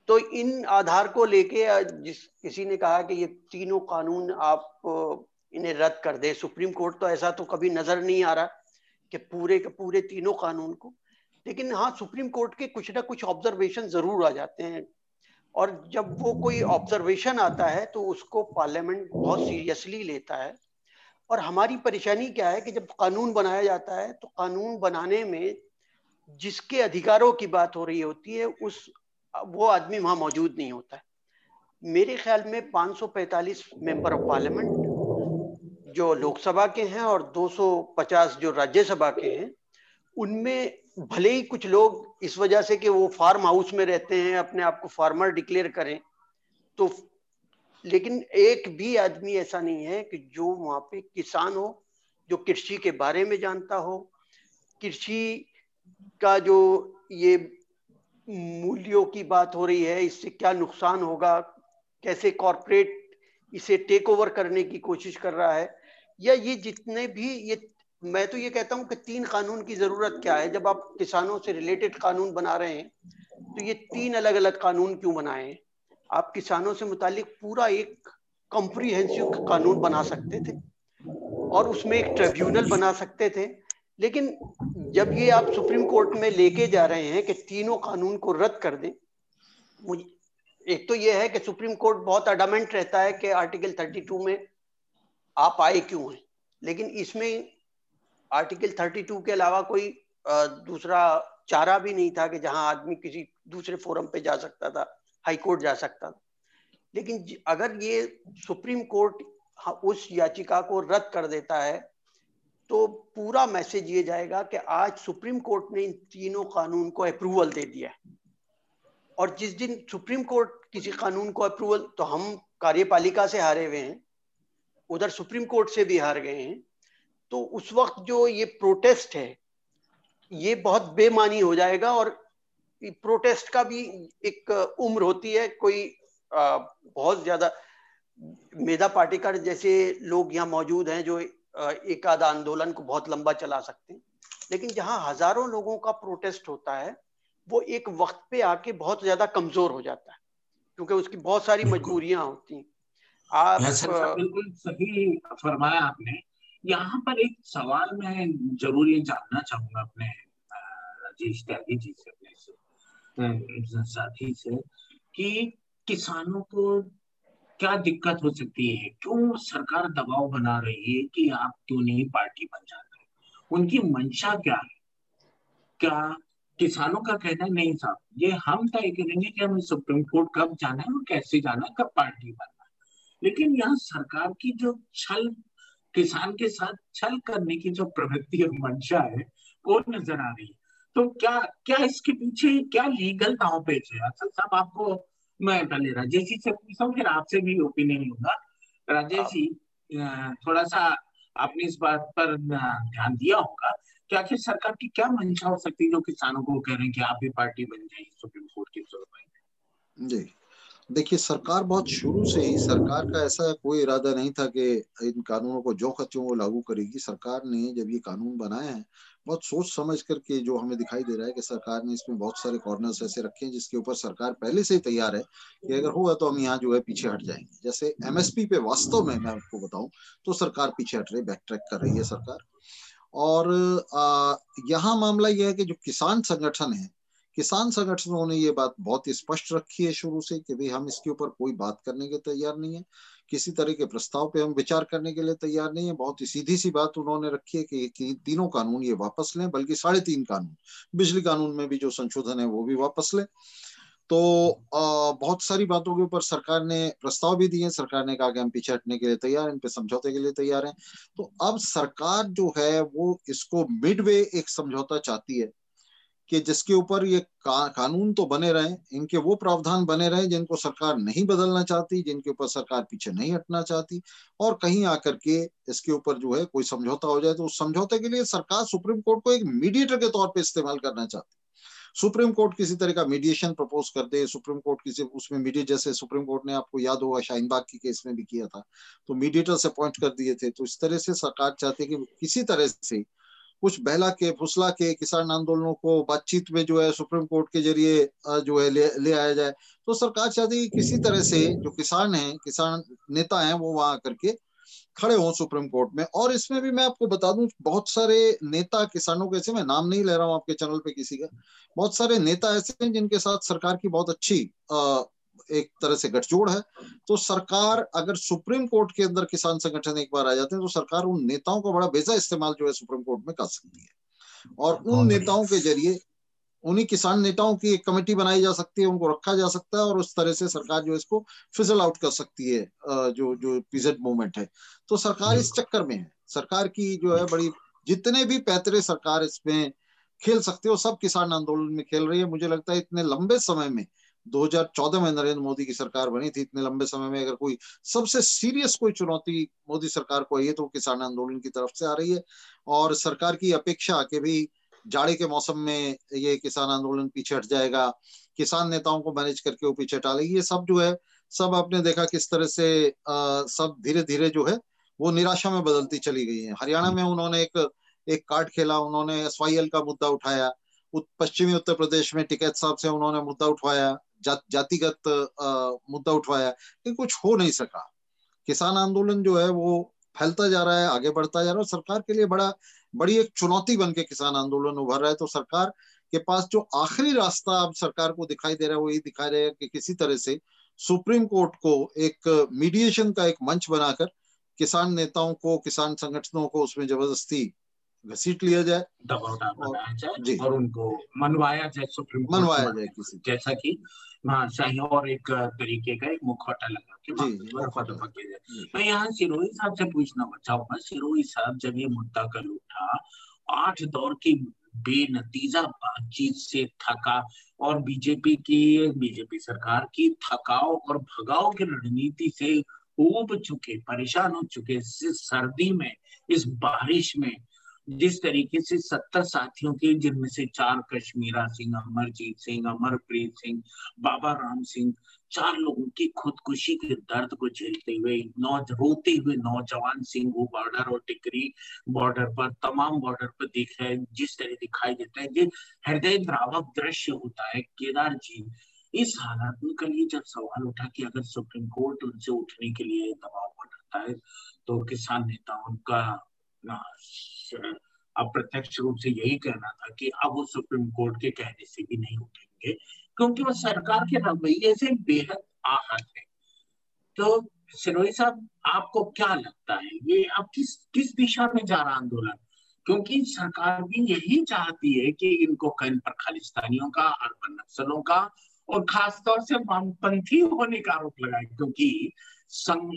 तो इन आधार को लेके जिस, किसी ने कहा कि ये तीनों कानून आप इन्हें रद्द कर दे। सुप्रीम कोर्ट तो ऐसा तो कभी नज़र नहीं आ रहा कि पूरे के पूरे तीनों कानून को। लेकिन हाँ सुप्रीम कोर्ट के कुछ ना कुछ ऑब्जर्वेशन ज़रूर आ जाते हैं। और जब वो कोई ऑब्जर्वेशन आता है तो उसको पार्लियामेंट बहुत सीरियसली लेता है। और हमारी परेशानी क्या है कि जब कानून बनाया जाता है तो कानून बनाने में जिसके अधिकारों की बात हो रही होती है, उस, वो आदमी वहाँ मौजूद नहीं होता है। मेरे ख्याल में 545 मेंबर ऑफ़ पार्लियामेंट जो लोकसभा के हैं और 250 जो राज्यसभा के हैं, उनमें भले ही कुछ लोग इस वजह से कि वो फार्म हाउस में रहते हैं, अपने आप को फार्मर डिक्लेयर करें तो लेकिन एक भी आदमी ऐसा नहीं है कि जो वहाँ पे किसान हो, जो कृषि के बारे में जानता हो, कृषि का जो ये मूल्यों की बात हो रही है, इससे क्या नुकसान होगा? कैसे कॉरपोरेट इसे टेक ओवर करने की कोशिश कर रहा है? या ये जितने भी ये, मैं तो ये कहता हूँ कि तीन कानून की ज़रूरत क्या है? जब आप किसानों से रिलेटेड कानून बना रहे हैं तो ये तीन अलग अलग कानून क्यों बनाए? आप किसानों से मुतालिक पूरा एक कॉम्प्रीहेंसिव कानून बना सकते थे और उसमें एक ट्रिब्यूनल बना सकते थे। लेकिन जब ये आप सुप्रीम कोर्ट में लेके जा रहे हैं कि तीनों कानून को रद्द कर दें, मुझे, एक तो ये है कि सुप्रीम कोर्ट बहुत अडामेंट रहता है कि आर्टिकल 32 में आप आए क्यों हैं? लेकिन इसमें आर्टिकल 32 के अलावा कोई दूसरा चारा भी नहीं था कि जहाँ आदमी किसी दूसरे फोरम पे जा सकता था हाई कोर्ट जा सकता था। लेकिन अगर ये सुप्रीम कोर्ट उस याचिका को रद्द कर देता है तो पूरा मैसेज ये जाएगा कि आज सुप्रीम कोर्ट ने इन तीनों कानून को अप्रूवल दे दिया है। और जिस दिन सुप्रीम कोर्ट किसी कानून को अप्रूवल तो हम कार्यपालिका से हारे हुए हैं, उधर सुप्रीम कोर्ट से भी हार गए हैं। तो उस वक्त जो ये प्रोटेस्ट है, ये बहुत बेमानी हो जाएगा और प्रोटेस्ट का भी एक उम्र होती है, कोई बहुत ज़्यादा मेधा पाटिकर जैसे लोग यहाँ मौजूद हैं जो एक आध आंदोलन को बहुत लंबा चला सकते हैं। लेकिन जहाँ हज़ारों लोगों का प्रोटेस्ट होता है वो एक वक्त पे आके बहुत ज़्यादा कमज़ोर हो जाता है क्योंकि उसकी बहुत सारी मजबूरियाँ होती हैं। आप बिल्कुल सही फरमाया आपने। यहाँ पर एक सवाल मैं ज़रूर ये जानना चाहूँगा अपने राजेश त्यागी जी से अपने साथी से कि किसानों को क्या दिक्कत हो सकती है? क्यों सरकार दबाव बना रही है कि आप क्यों नहीं पार्टी बन जाते उनकी मंशा क्या है? क्या किसानों का कहना नहीं साहब, ये हम तय करेंगे कि हमें सुप्रीम कोर्ट कब जाना है और कैसे जाना है, कब पार्टी बनना है। लेकिन यहाँ सरकार की जो छल, किसान के साथ छल करने की जो प्रवृत्ति और मंशा है, वो नज़र आ रही है। तो क्या क्या इसके पीछे क्या लीगल दाव पेच है? साहब, आपको मैं पहले राजेश जी से पूछता हूँ, फिर आपसे भी ओपिनियन लूँगा। राजेश जी थोड़ा सा आपने इस बात पर ध्यान दिया होगा कि आखिर सरकार की क्या मंशा हो सकती है जो किसानों को कह रहे हैं कि आप भी पार्टी बन जाए, सुप्रीम कोर्ट की ज़रूरत जी। देखिए, सरकार बहुत शुरू से ही, सरकार का ऐसा कोई इरादा नहीं था कि इन कानूनों को जो खच्चों वो लागू करेगी। सरकार ने जब ये कानून बनाए हैं बहुत सोच समझ करके जो हमें दिखाई दे रहा है कि सरकार ने इसमें बहुत सारे कॉर्नर्स ऐसे रखे हैं जिसके ऊपर सरकार पहले से ही तैयार है कि अगर होगा तो हम यहाँ जो है पीछे हट जाएँगे। जैसे एमएसपी पे वास्तव में मैं आपको बताऊँ तो सरकार पीछे हट रही बैक ट्रैक कर रही है सरकार। और यहाँ मामला यह है कि जो किसान संगठन है, किसान संगठनों ने ये बात बहुत ही स्पष्ट रखी है शुरू से कि भाई हम इसके ऊपर कोई बात करने के तैयार नहीं है। किसी तरह के प्रस्ताव पे हम विचार करने के लिए तैयार नहीं है। बहुत ही सीधी सी बात उन्होंने रखी है कि, कि तीनों कानून ये वापस लें बल्कि साढ़े तीन कानून बिजली कानून में भी जो संशोधन है वो भी वापस लें। तो आ, बहुत सारी बातों के ऊपर सरकार ने प्रस्ताव भी दिए सरकार ने कहा कि हम पीछे हटने के लिए तैयार इन पे समझौते के लिए तैयार हैं। तो अब सरकार जो है वो इसको मिडवे एक समझौता चाहती है। कि जिसके ऊपर ये का, कानून तो बने रहे इनके वो प्रावधान बने रहे जिनको सरकार नहीं बदलना चाहती जिनके ऊपर सरकार पीछे नहीं हटना चाहती और कहीं आकर के इसके ऊपर जो है कोई समझौता हो जाए तो उस समझौते के लिए सरकार सुप्रीम कोर्ट को एक मीडिएटर के तौर पर इस्तेमाल करना चाहती सुप्रीम कोर्ट किसी तरह का मीडिएशन प्रपोज कर दे सुप्रीम कोर्ट किसी उसमें मीडिएट जैसे सुप्रीम कोर्ट ने आपको याद होगा शाहीन बाग की केस में भी किया था तो मीडिएटर से अपॉइंट कर दिए थे तो इस तरह से सरकार चाहती है कि किसी तरह से कुछ बहला के फुसला के किसान आंदोलनों को बातचीत में जो है सुप्रीम कोर्ट के ज़रिए जो है ले, ले आया जाए। तो सरकार चाहती है किसी तरह से जो किसान है किसान नेता है वो वहाँ करके खड़े हों सुप्रीम कोर्ट में। और इसमें भी मैं आपको बता दूँ बहुत सारे नेता किसानों के ऐसे मैं नाम नहीं ले रहा हूँ आपके चैनल पे किसी का बहुत सारे नेता ऐसे हैं जिनके साथ सरकार की बहुत अच्छी एक तरह से गठजोड़ है। तो सरकार अगर सुप्रीम कोर्ट के अंदर किसान संगठन एक बार आ जाते हैं तो सरकार उन नेताओं का बड़ा बेजा इस्तेमाल जो है सुप्रीम कोर्ट में कर सकती है। और उन नेताओं के ज़रिए उन्हीं किसान नेताओं की एक कमेटी बनाई जा सकती है उनको रखा जा सकता है और उस तरह से सरकार जो इसको फिजल आउट कर सकती है जो जो पीजेड मूवमेंट है। तो सरकार इस चक्कर में है। सरकार की जो है बड़ी जितने भी पैतरे सरकार इसमें खेल सकते हो सब किसान आंदोलन में खेल रही है। मुझे लगता है इतने लंबे समय में 2014 में नरेंद्र मोदी की सरकार बनी थी इतने लंबे समय में अगर कोई सबसे सीरियस कोई चुनौती मोदी सरकार को आई है तो किसान आंदोलन की तरफ़ से आ रही है। और सरकार की अपेक्षा के भी जाड़े के मौसम में ये किसान आंदोलन पीछे हट जाएगा किसान नेताओं को मैनेज करके वो पीछे हटालेगी ये सब जो है सब आपने देखा किस तरह से आ, सब धीरे धीरे जो है वो निराशा में बदलती चली गई है। हरियाणा में उन्होंने एक एक कार्ड खेला उन्होंने एस का मुद्दा उठाया पश्चिमी उत्तर प्रदेश में टिकैत साहब से उन्होंने मुद्दा उठवाया जा, जातिगत मुद्दा उठवाया लेकिन कुछ हो नहीं सका। किसान आंदोलन जो है वो फैलता जा रहा है आगे बढ़ता जा रहा है और सरकार के लिए बड़ा बड़ी एक चुनौती बन के किसान आंदोलन उभर रहा है। तो सरकार के पास जो आखिरी रास्ता अब सरकार को दिखाई दे रहा है वो ये दिखाई दे रहा है कि किसी तरह से सुप्रीम कोर्ट को एक मीडिएशन का एक मंच बनाकर किसान नेताओं को किसान संगठनों को उसमें ज़बरदस्ती घसीट लिया जाए। दबाव बनाया जाए और उनको मनवाया जाए सुप्रीम मनवाया जाए किसी जैसा कि शाही और एक तरीके का एक मुखौटा लगा के मैं यहाँ सिरोही साहब से पूछना चाहूँगा सिरोही साहब जब ये मुद्दा कल उठा आठ दौर की बेनतीजा बातचीत से थका और बीजेपी की बीजेपी सरकार की थकाओ और भगाव की रणनीति से उब चुके परेशान हो चुके सर्दी में इस बारिश में जिस तरीके से सत्तर साथियों के जिनमें से चार कश्मीरा सिंह, अमरजीत सिंह, अमरप्रीत सिंह, बाबा राम सिंह, चार लोगों की खुदकुशी के दर्द को झेलते हुए नौ रोते हुए नौजवान सिंह वो बॉर्डर और टिकरी बॉर्डर पर, तमाम बॉर्डर पर दिख रहे जिस तरह दिखाई देता है, जिस हृदय द्रावक दृश्य होता है, केदार जी। इस हालात में कल ये जब सवाल उठा कि अगर सुप्रीम कोर्ट उनसे उठने के लिए दबाव बनाता है तो किसान नेता उनका अप्रत्यक्ष रूप से यही कहना था कि अब वो सुप्रीम कोर्ट के कहने से भी नहीं उठेंगे, क्योंकि वो सरकार के रवैये से बेहद आहत है। तो सिरोही साहब, आपको क्या लगता है, ये अब किस किस दिशा में जा रहा आंदोलन? क्योंकि सरकार भी यही चाहती है कि इनको कहीं पर खालिस्तानियों का अर्बन नक्सलों का और खासतौर से वामपंथी होने का आरोप लगाए, क्योंकि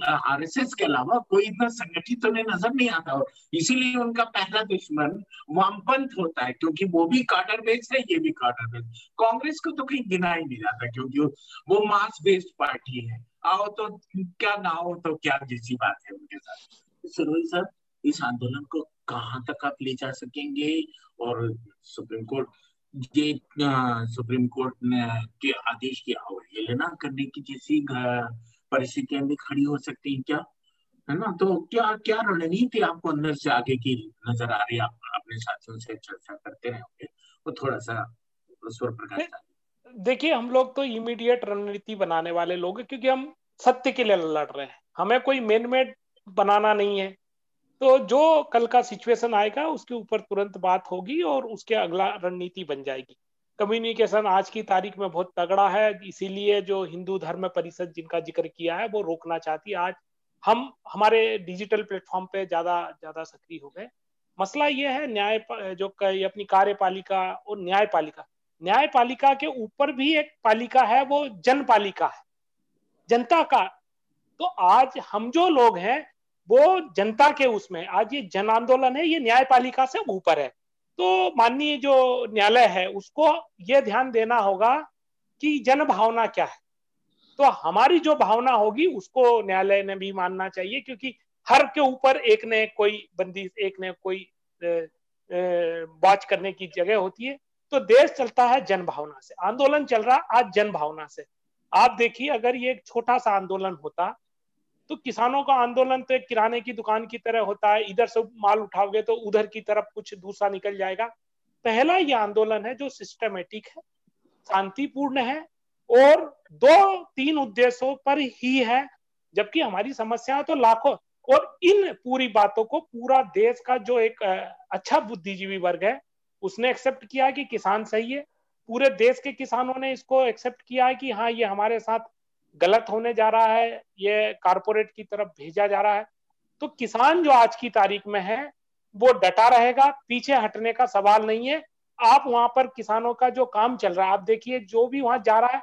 आरएसएस के अलावा कोई इतना संगठित उन्हें नज़र नहीं आता। और इसीलिए उनका पहला दुश्मन वामपंथ होता है, क्योंकि वो भी कार्टर बेस्ड है, ये भी कार्टर बेस्ड कांग्रेस को तो कहीं गिना ही नहीं जाता, क्योंकि वो मास बेस्ड पार्टी है। आओ तो क्या ना हो तो क्या जैसी बात है उनके साथ। सरोज सर, इस आंदोलन को कहाँ तक आप ले जा सकेंगे? और सुप्रीम कोर्ट ये सुप्रीम कोर्ट ने, के आदेश की अवहेलना करने की जैसी परिस्थितियाँ भी खड़ी हो सकती हैं क्या? है ना? तो क्या क्या रणनीति आपको अंदर से आगे की नज़र आ रही है? आप, अपने साथियों से चर्चा करते रहोगे वो थोड़ा सा उस पर प्रकाश देखिए, हम लोग तो इमीडिएट रणनीति बनाने वाले लोग हैं, क्योंकि हम सत्य के लिए लड़ रहे हैं। हमें कोई मेन मेड बनाना नहीं है। तो जो कल का सिचुएशन आएगा, उसके ऊपर तुरंत बात होगी और उसके अगला रणनीति बन जाएगी। कम्युनिकेशन आज की तारीख में बहुत तगड़ा है, इसीलिए जो हिंदू धर्म परिषद जिनका ज़िक्र किया है, वो रोकना चाहती आज हम, हमारे डिजिटल प्लेटफॉर्म पे ज़्यादा ज़्यादा सक्रिय हो गए। मसला ये है, न्याय जो अपनी कार्यपालिका और न्यायपालिका न्यायपालिका के ऊपर भी एक पालिका है, वो जनपालिका है, जनता का। तो आज हम जो लोग हैं वो जनता के उसमें, आज ये जन आंदोलन है, ये न्यायपालिका से ऊपर है। तो माननीय जो न्यायालय है, उसको ये ध्यान देना होगा कि जन भावना क्या है। तो हमारी जो भावना होगी, उसको न्यायालय ने भी मानना चाहिए, क्योंकि हर के ऊपर एक ने कोई बंदी, एक ने कोई बात करने की जगह होती है। तो देश चलता है जन भावना से। आंदोलन चल रहा आज जन भावना से। आप देखिए, अगर ये एक छोटा सा आंदोलन होता तो किसानों का आंदोलन तो एक किराने की दुकान की तरह होता है, इधर से माल उठाओगे तो उधर की तरफ़ कुछ दूसरा निकल जाएगा। पहला ये आंदोलन है जो सिस्टमेटिक है, शांतिपूर्ण है और दो तीन उद्देश्यों पर ही है, जबकि हमारी समस्या तो लाखों और इन पूरी बातों को पूरा देश का जो एक अच्छा बुद्धिजीवी वर्ग है, उसने एक्सेप्ट किया कि किसान सही है। पूरे देश के किसानों ने इसको एक्सेप्ट किया है कि हाँ ये हमारे साथ गलत होने जा रहा है, ये कारपोरेट की तरफ़ भेजा जा रहा है तो किसान जो आज की तारीख में है, वो डटा रहेगा, पीछे हटने का सवाल नहीं है। आप वहाँ पर किसानों का जो काम चल रहा है, आप देखिए, जो भी वहाँ जा रहा है,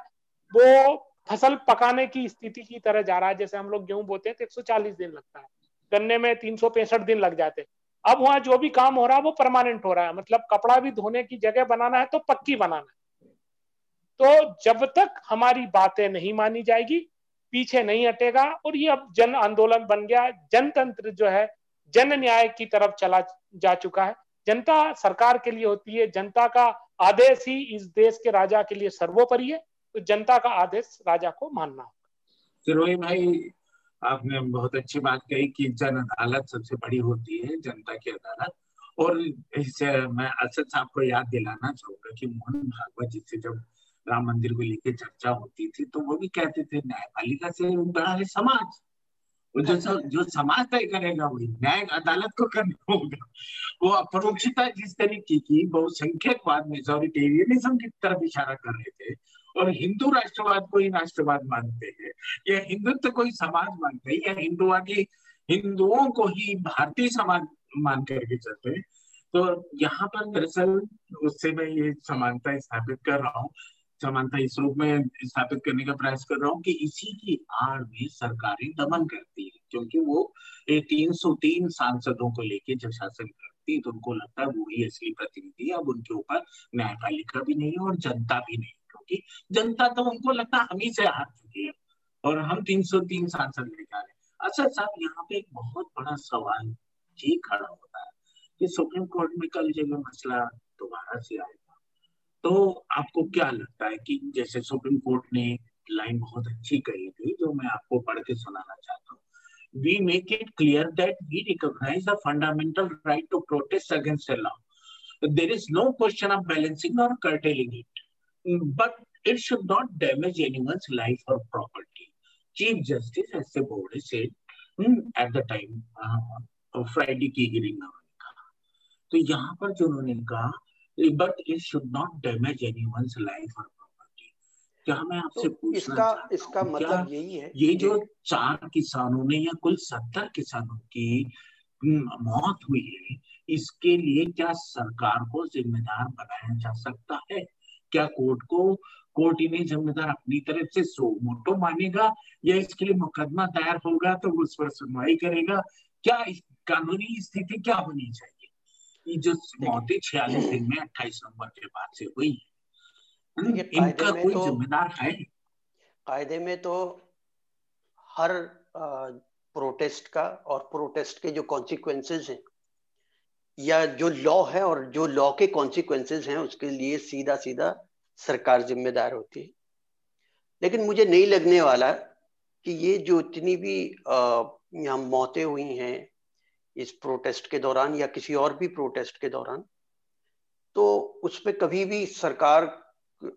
वो फ़सल पकाने की स्थिति की तरह जा रहा है। जैसे हम लोग गेहूँ बोते हैं तो 140 दिन लगता है, गन्ने में तीन सौ पैंसठ दिन लग जाते हैं। अब वहाँ जो भी काम हो रहा है, वो परमानेंट हो रहा है। मतलब कपड़ा भी धोने की जगह बनाना है तो पक्की बनाना है। तो जब तक हमारी बातें नहीं मानी जाएगी, पीछे नहीं हटेगा, और ये अब जन आंदोलन बन गया, जनतंत्र जो है, जन न्याय की तरफ़ चला जा चुका है। जनता सरकार के लिए होती है, जनता का आदेश ही इस देश के राजा के लिए सर्वोपरि है तो जनता का आदेश राजा को मानना होगा। भाई, आपने बहुत अच्छी बात कही कि जन अदालत सबसे बड़ी होती है, जनता की अदालत। और इससे मैं असद साहब को याद दिलाना चाहूँगा कि मोहन भागवत जी से जब राम मंदिर को लेकर चर्चा होती थी तो वो भी कहते थे, न्यायपालिका से बड़ा है समाज। जो जो समाज तय करेगा, वही न्याय अदालत को करना होगा। वो अपरोक्षता जिस तरीके की बहुसंख्यकवाद मेजोरिटेरियनिज्म की तरफ़ इशारा कर रहे थे, और हिंदू राष्ट्रवाद को ही राष्ट्रवाद मानते हैं, या हिंदुत्व को ही समाज मानते हैं, या हिंदुवादी, हिंदुओं को ही भारतीय समाज मान करके चलते हैं तो यहाँ पर दरअसल उससे मैं ये समानता स्थापित कर रहा हूँ समानता इस रूप में स्थापित करने का प्रयास कर रहा हूँ कि इसी की आड़ में सरकारें दमन करती है, क्योंकि वो तीन सौ तीन सांसदों को लेके जब शासन करती है तो उनको लगता है वो ही असली प्रतिनिधि अब उनके ऊपर न्यायपालिका भी नहीं और जनता भी नहीं क्योंकि जनता तो उनको लगता है हम ही से हार चुकी है और हम तीन सौ तीन सांसद लेकर आ रहे हैं। अच्छा साहब, यहाँ पे एक बहुत बड़ा सवाल ये खड़ा होता है कि सुप्रीम कोर्ट में कल जब मसला दोबारा से आएगा तो आपको क्या लगता है कि जैसे सुप्रीम कोर्ट ने लाइन बहुत अच्छी कही थी जो मैं आपको पढ़ के सुनाना चाहता हूँ we make it clear that we recognise the fundamental right to protest against law there is no question of balancing or curtailing it but it should not damage anyone's life or property chief justice board has said hmm, at the time uh, friday की hearing में कहा तो यहाँ पर जो उन्होंने कहा but it should not damage anyone's life or property. क्या मैं आपसे तो पूछना इसका इसका मतलब यही है ये जो चार किसानों ने या कुल सत्तर किसानों की मौत हुई है इसके लिए क्या सरकार को जिम्मेदार बनाया जा सकता है? क्या कोर्ट को कोर्ट इन्हें जिम्मेदार अपनी तरफ़ से सो मोटो मानेगा या इसके लिए मुकदमा दायर होगा तो उस पर सुनवाई करेगा? क्या कानूनी स्थिति क्या होनी चाहिए? ये जो मौतें छियालीस दिन में अट्ठाईस नवंबर के बाद से हुई है इनका कोई तो, जिम्मेदार है कायदे में तो हर प्रोटेस्ट का और प्रोटेस्ट के जो कॉन्सिक्वेंसेज हैं या जो लॉ है और जो लॉ के कॉन्सिक्वेंसेज हैं उसके लिए सीधा सीधा सरकार जिम्मेदार होती है। लेकिन मुझे नहीं लगने वाला कि ये जो इतनी भी यहाँ मौतें हुई हैं इस प्रोटेस्ट के दौरान या किसी और भी प्रोटेस्ट के दौरान तो उसमें कभी भी सरकार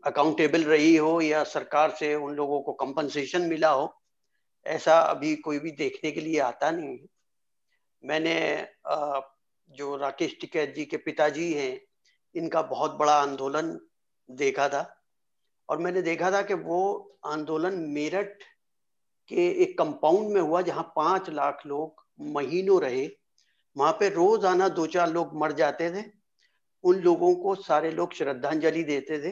अकाउंटेबल रही हो या सरकार से उन लोगों को कंपनसेशन मिला हो, ऐसा अभी कोई भी देखने के लिए आता नहीं है। मैंने जो राकेश टिकैत जी के पिताजी हैं, इनका बहुत बड़ा आंदोलन देखा था और मैंने देखा था कि वो आंदोलन मेरठ के एक कंपाउंड में हुआ जहाँ पाँच लाख लोग महीनों रहे। वहाँ पे रोज आना दो चार लोग मर जाते थे। उन लोगों को सारे लोग श्रद्धांजलि देते थे।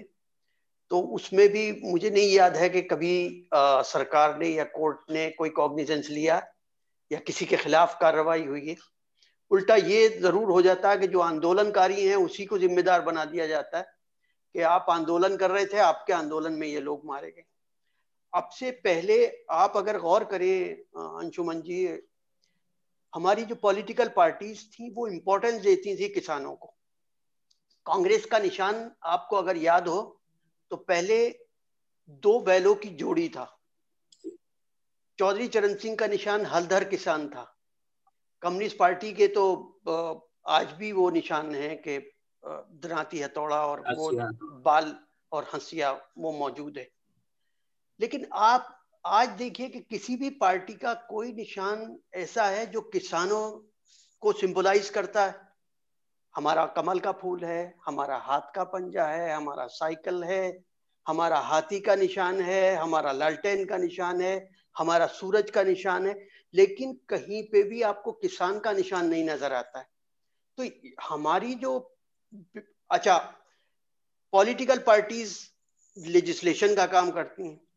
तो उसमें भी मुझे नहीं याद है कि कभी आ, सरकार ने या कोर्ट ने कोई कॉग्निजेंस लिया या किसी के खिलाफ कार्रवाई हुई है। उल्टा ये ज़रूर हो जाता है कि जो आंदोलनकारी हैं उसी को जिम्मेदार बना दिया जाता है कि आप आंदोलन कर रहे थे आपके आंदोलन में ये लोग मारे गए। अब से पहले आप अगर गौर करें अंशुमन जी हमारी जो पॉलिटिकल पार्टीज़ थी वो इम्पोर्टेंस देती थी किसानों को। कांग्रेस का निशान आपको अगर याद हो तो पहले दो बैलों की जोड़ी था। चौधरी चरण सिंह का निशान हलधर किसान था। कम्युनिस्ट पार्टी के तो आज भी वो निशान है कि दराती हथौड़ा और वो बाल और हंसिया वो मौजूद है। लेकिन आप आज देखिए कि किसी भी पार्टी का कोई निशान ऐसा है जो किसानों को सिंबलाइज करता है। हमारा कमल का फूल है, हमारा हाथ का पंजा है, हमारा साइकिल है, हमारा हाथी का निशान है, हमारा लालटेन का निशान है, हमारा सूरज का निशान है, लेकिन कहीं पे भी आपको किसान का निशान नहीं नज़र आता है। तो हमारी जो अच्छा पॉलिटिकल पार्टीज़ लेजिस्लेशन का काम करती हैं।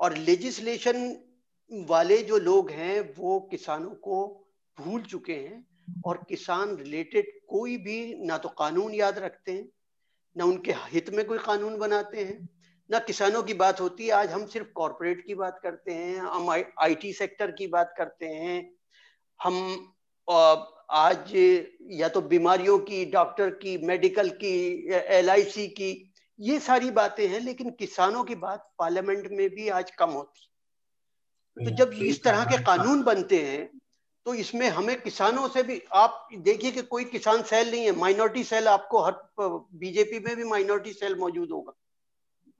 और लेजिस्लेशन वाले जो लोग हैं, वो किसानों को भूल चुके हैं और किसान रिलेटेड कोई भी ना तो कानून याद रखते हैं, ना उनके हित में कोई कानून बनाते हैं, ना किसानों की बात होती है। आज हम सिर्फ़ कॉरपोरेट की बात करते हैं, हम आईटी सेक्टर की बात करते हैं। हम आज या तो बीमारियों की डॉक्टर की मेडिकल की एल की ये सारी बातें हैं लेकिन किसानों की बात पार्लियामेंट में भी आज कम होती तो जब इस तरह के कानून बनते हैं तो इसमें हमें किसानों से भी आप देखिए कि कोई किसान सेल नहीं है माइनॉरिटी सेल आपको हर बीजेपी में भी माइनॉरिटी सेल मौजूद होगा।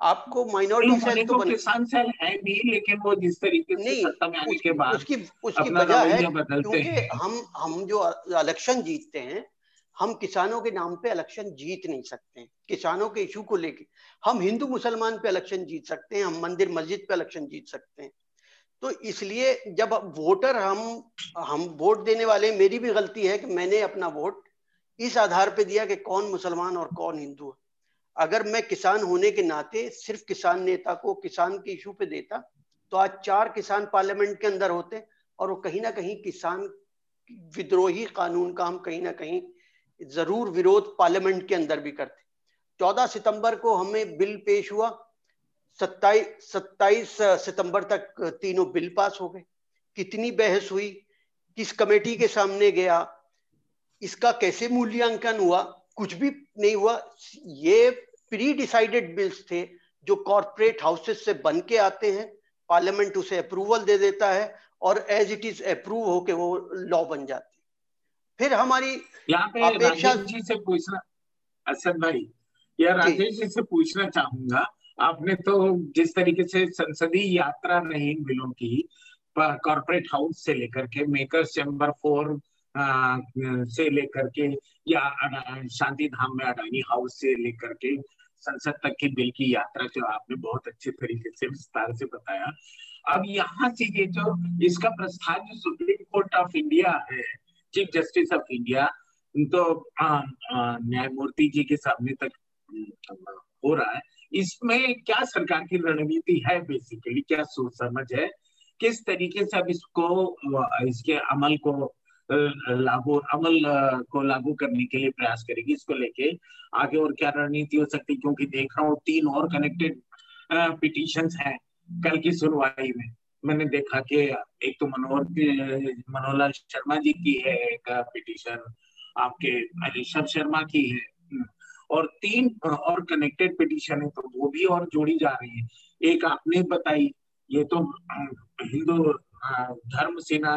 आपको माइनॉरिटी सेल तो किसान सेल है भी लेकिन वो जिस तरीके से नहीं में आने के बाद उसकी उसकी वजह है क्योंकि हम हम जो इलेक्शन जीतते हैं हम किसानों के नाम पे इलेक्शन जीत नहीं सकते किसानों के इशू को लेके। हम हिंदू मुसलमान पे इलेक्शन जीत सकते हैं, हम मंदिर मस्जिद पे इलेक्शन जीत सकते हैं। तो इसलिए जब वोटर हम हम वोट देने वाले मेरी भी गलती है कि मैंने अपना वोट इस आधार पे दिया कि कौन मुसलमान और कौन हिंदू है। अगर मैं किसान होने के नाते सिर्फ़ किसान नेता को किसान के इशू पे देता तो आज चार किसान पार्लियामेंट के अंदर होते और वो कहीं ना कहीं किसान विद्रोही कानून का हम कहीं ना कहीं ज़रूर विरोध पार्लियामेंट के अंदर भी करते। चौदह सितंबर को हमें बिल पेश हुआ। सत्ताईस सत्ताईस सितंबर तक तीनों बिल पास हो गए। कितनी बहस हुई? किस कमेटी के सामने गया? इसका कैसे मूल्यांकन हुआ? कुछ भी नहीं हुआ। ये प्री डिसाइडेड बिल्स थे जो कॉरपोरेट हाउसेस से बन के आते हैं। पार्लियामेंट उसे अप्रूवल दे देता है और एज इट इज़ अप्रूव होके वो लॉ बन जाते फिर हमारी यहाँ पे अपेक्षा जी से पूछना असद भाई या राजेश जी से पूछना चाहूँगा आपने तो जिस तरीके से संसदीय यात्रा नहीं बिलों की कॉर्पोरेट हाउस से लेकर के मेकर्स चैम्बर फोर से लेकर के या शांति धाम में अडानी हाउस से लेकर के संसद तक की बिल की यात्रा जो आपने बहुत अच्छे तरीके से विस्तार से बताया। अब यहाँ से ये जो इसका प्रस्ताव जो सुप्रीम कोर्ट ऑफ़ इंडिया है चीफ जस्टिस ऑफ़ इंडिया तो न्यायमूर्ति जी के सामने तक हो रहा है। इसमें क्या सरकार की रणनीति है बेसिकली क्या सोच समझ है? किस तरीके से अब इसको इसके अमल को लागू, अमल को लागू करने के लिए प्रयास करेगी? इसको लेके आगे और क्या रणनीति हो सकती है? क्योंकि देख रहा हूँ, तीन और कनेक्टेड पिटिशन हैं, कल की सुनवाई में। मैंने देखा कि एक तो मनोहर मनोहरलाल शर्मा जी की है एक पिटिशन आपके ऋषभ शर्मा की है। और तीन, और कनेक्टेड पिटिशन है तो वो भी और जोड़ी जा रही है। एक आपने बताई, ये तो हिंदू धर्म सेना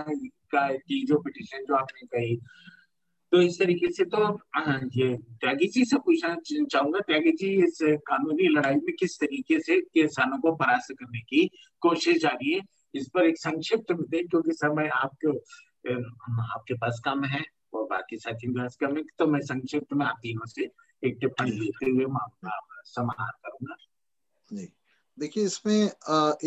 का की जो पिटिशन जो आपने कही। तो इस तरीके से तो ये त्यागी जी से पूछना चाहूँगा, त्यागी जी, इस कानूनी लड़ाई में किस तरीके से किसानों को परास्त करने की कोशिश जारी है? इस पर एक संक्षिप्त में दे क्योंकि समय आपके आपके पास कम है और बाकी साथियों के पास कम है तो मैं संक्षिप्त में आप तीनों से एक टिप्पणी लेते हुए समाप्त करूँगा। जी। देखिए इसमें